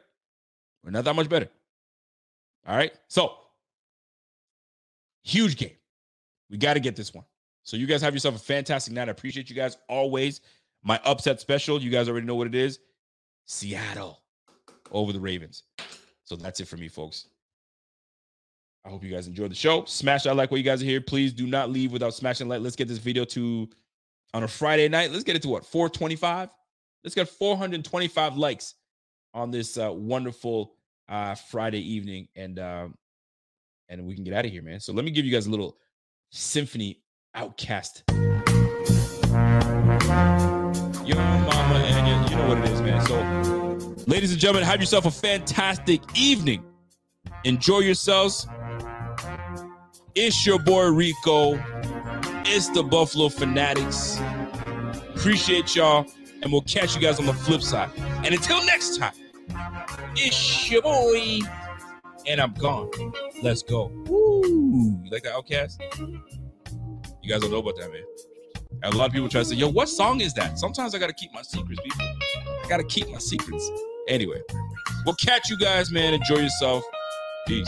We're not that much better. All right. So huge game. We got to get this one. So you guys have yourself a fantastic night. I appreciate you guys always. My upset special, you guys already know what it is. Seattle over the Ravens. So that's it for me, folks. I hope you guys enjoyed the show. Smash that like while you guys are here. Please do not leave without smashing like. Let's get this video to on a Friday night. Let's get it to what? 425? Let's get 425 likes on this uh, wonderful uh, Friday evening, and um, and we can get out of here, man. So let me give you guys a little symphony OutKast. Your mama and you, you know what it is, man. So, ladies and gentlemen, have yourself a fantastic evening. Enjoy yourselves. It's your boy Rico. It's the Buffalo Fanatics. Appreciate y'all, and we'll catch you guys on the flip side. And until next time, it's your boy, and I'm gone. Let's go. Woo! You like that OutKast? You guys don't know about that, man. And a lot of people try to say, yo, what song is that? Sometimes I gotta keep my secrets, people. I gotta keep my secrets. Anyway, we'll catch you guys, man. Enjoy yourself. Peace.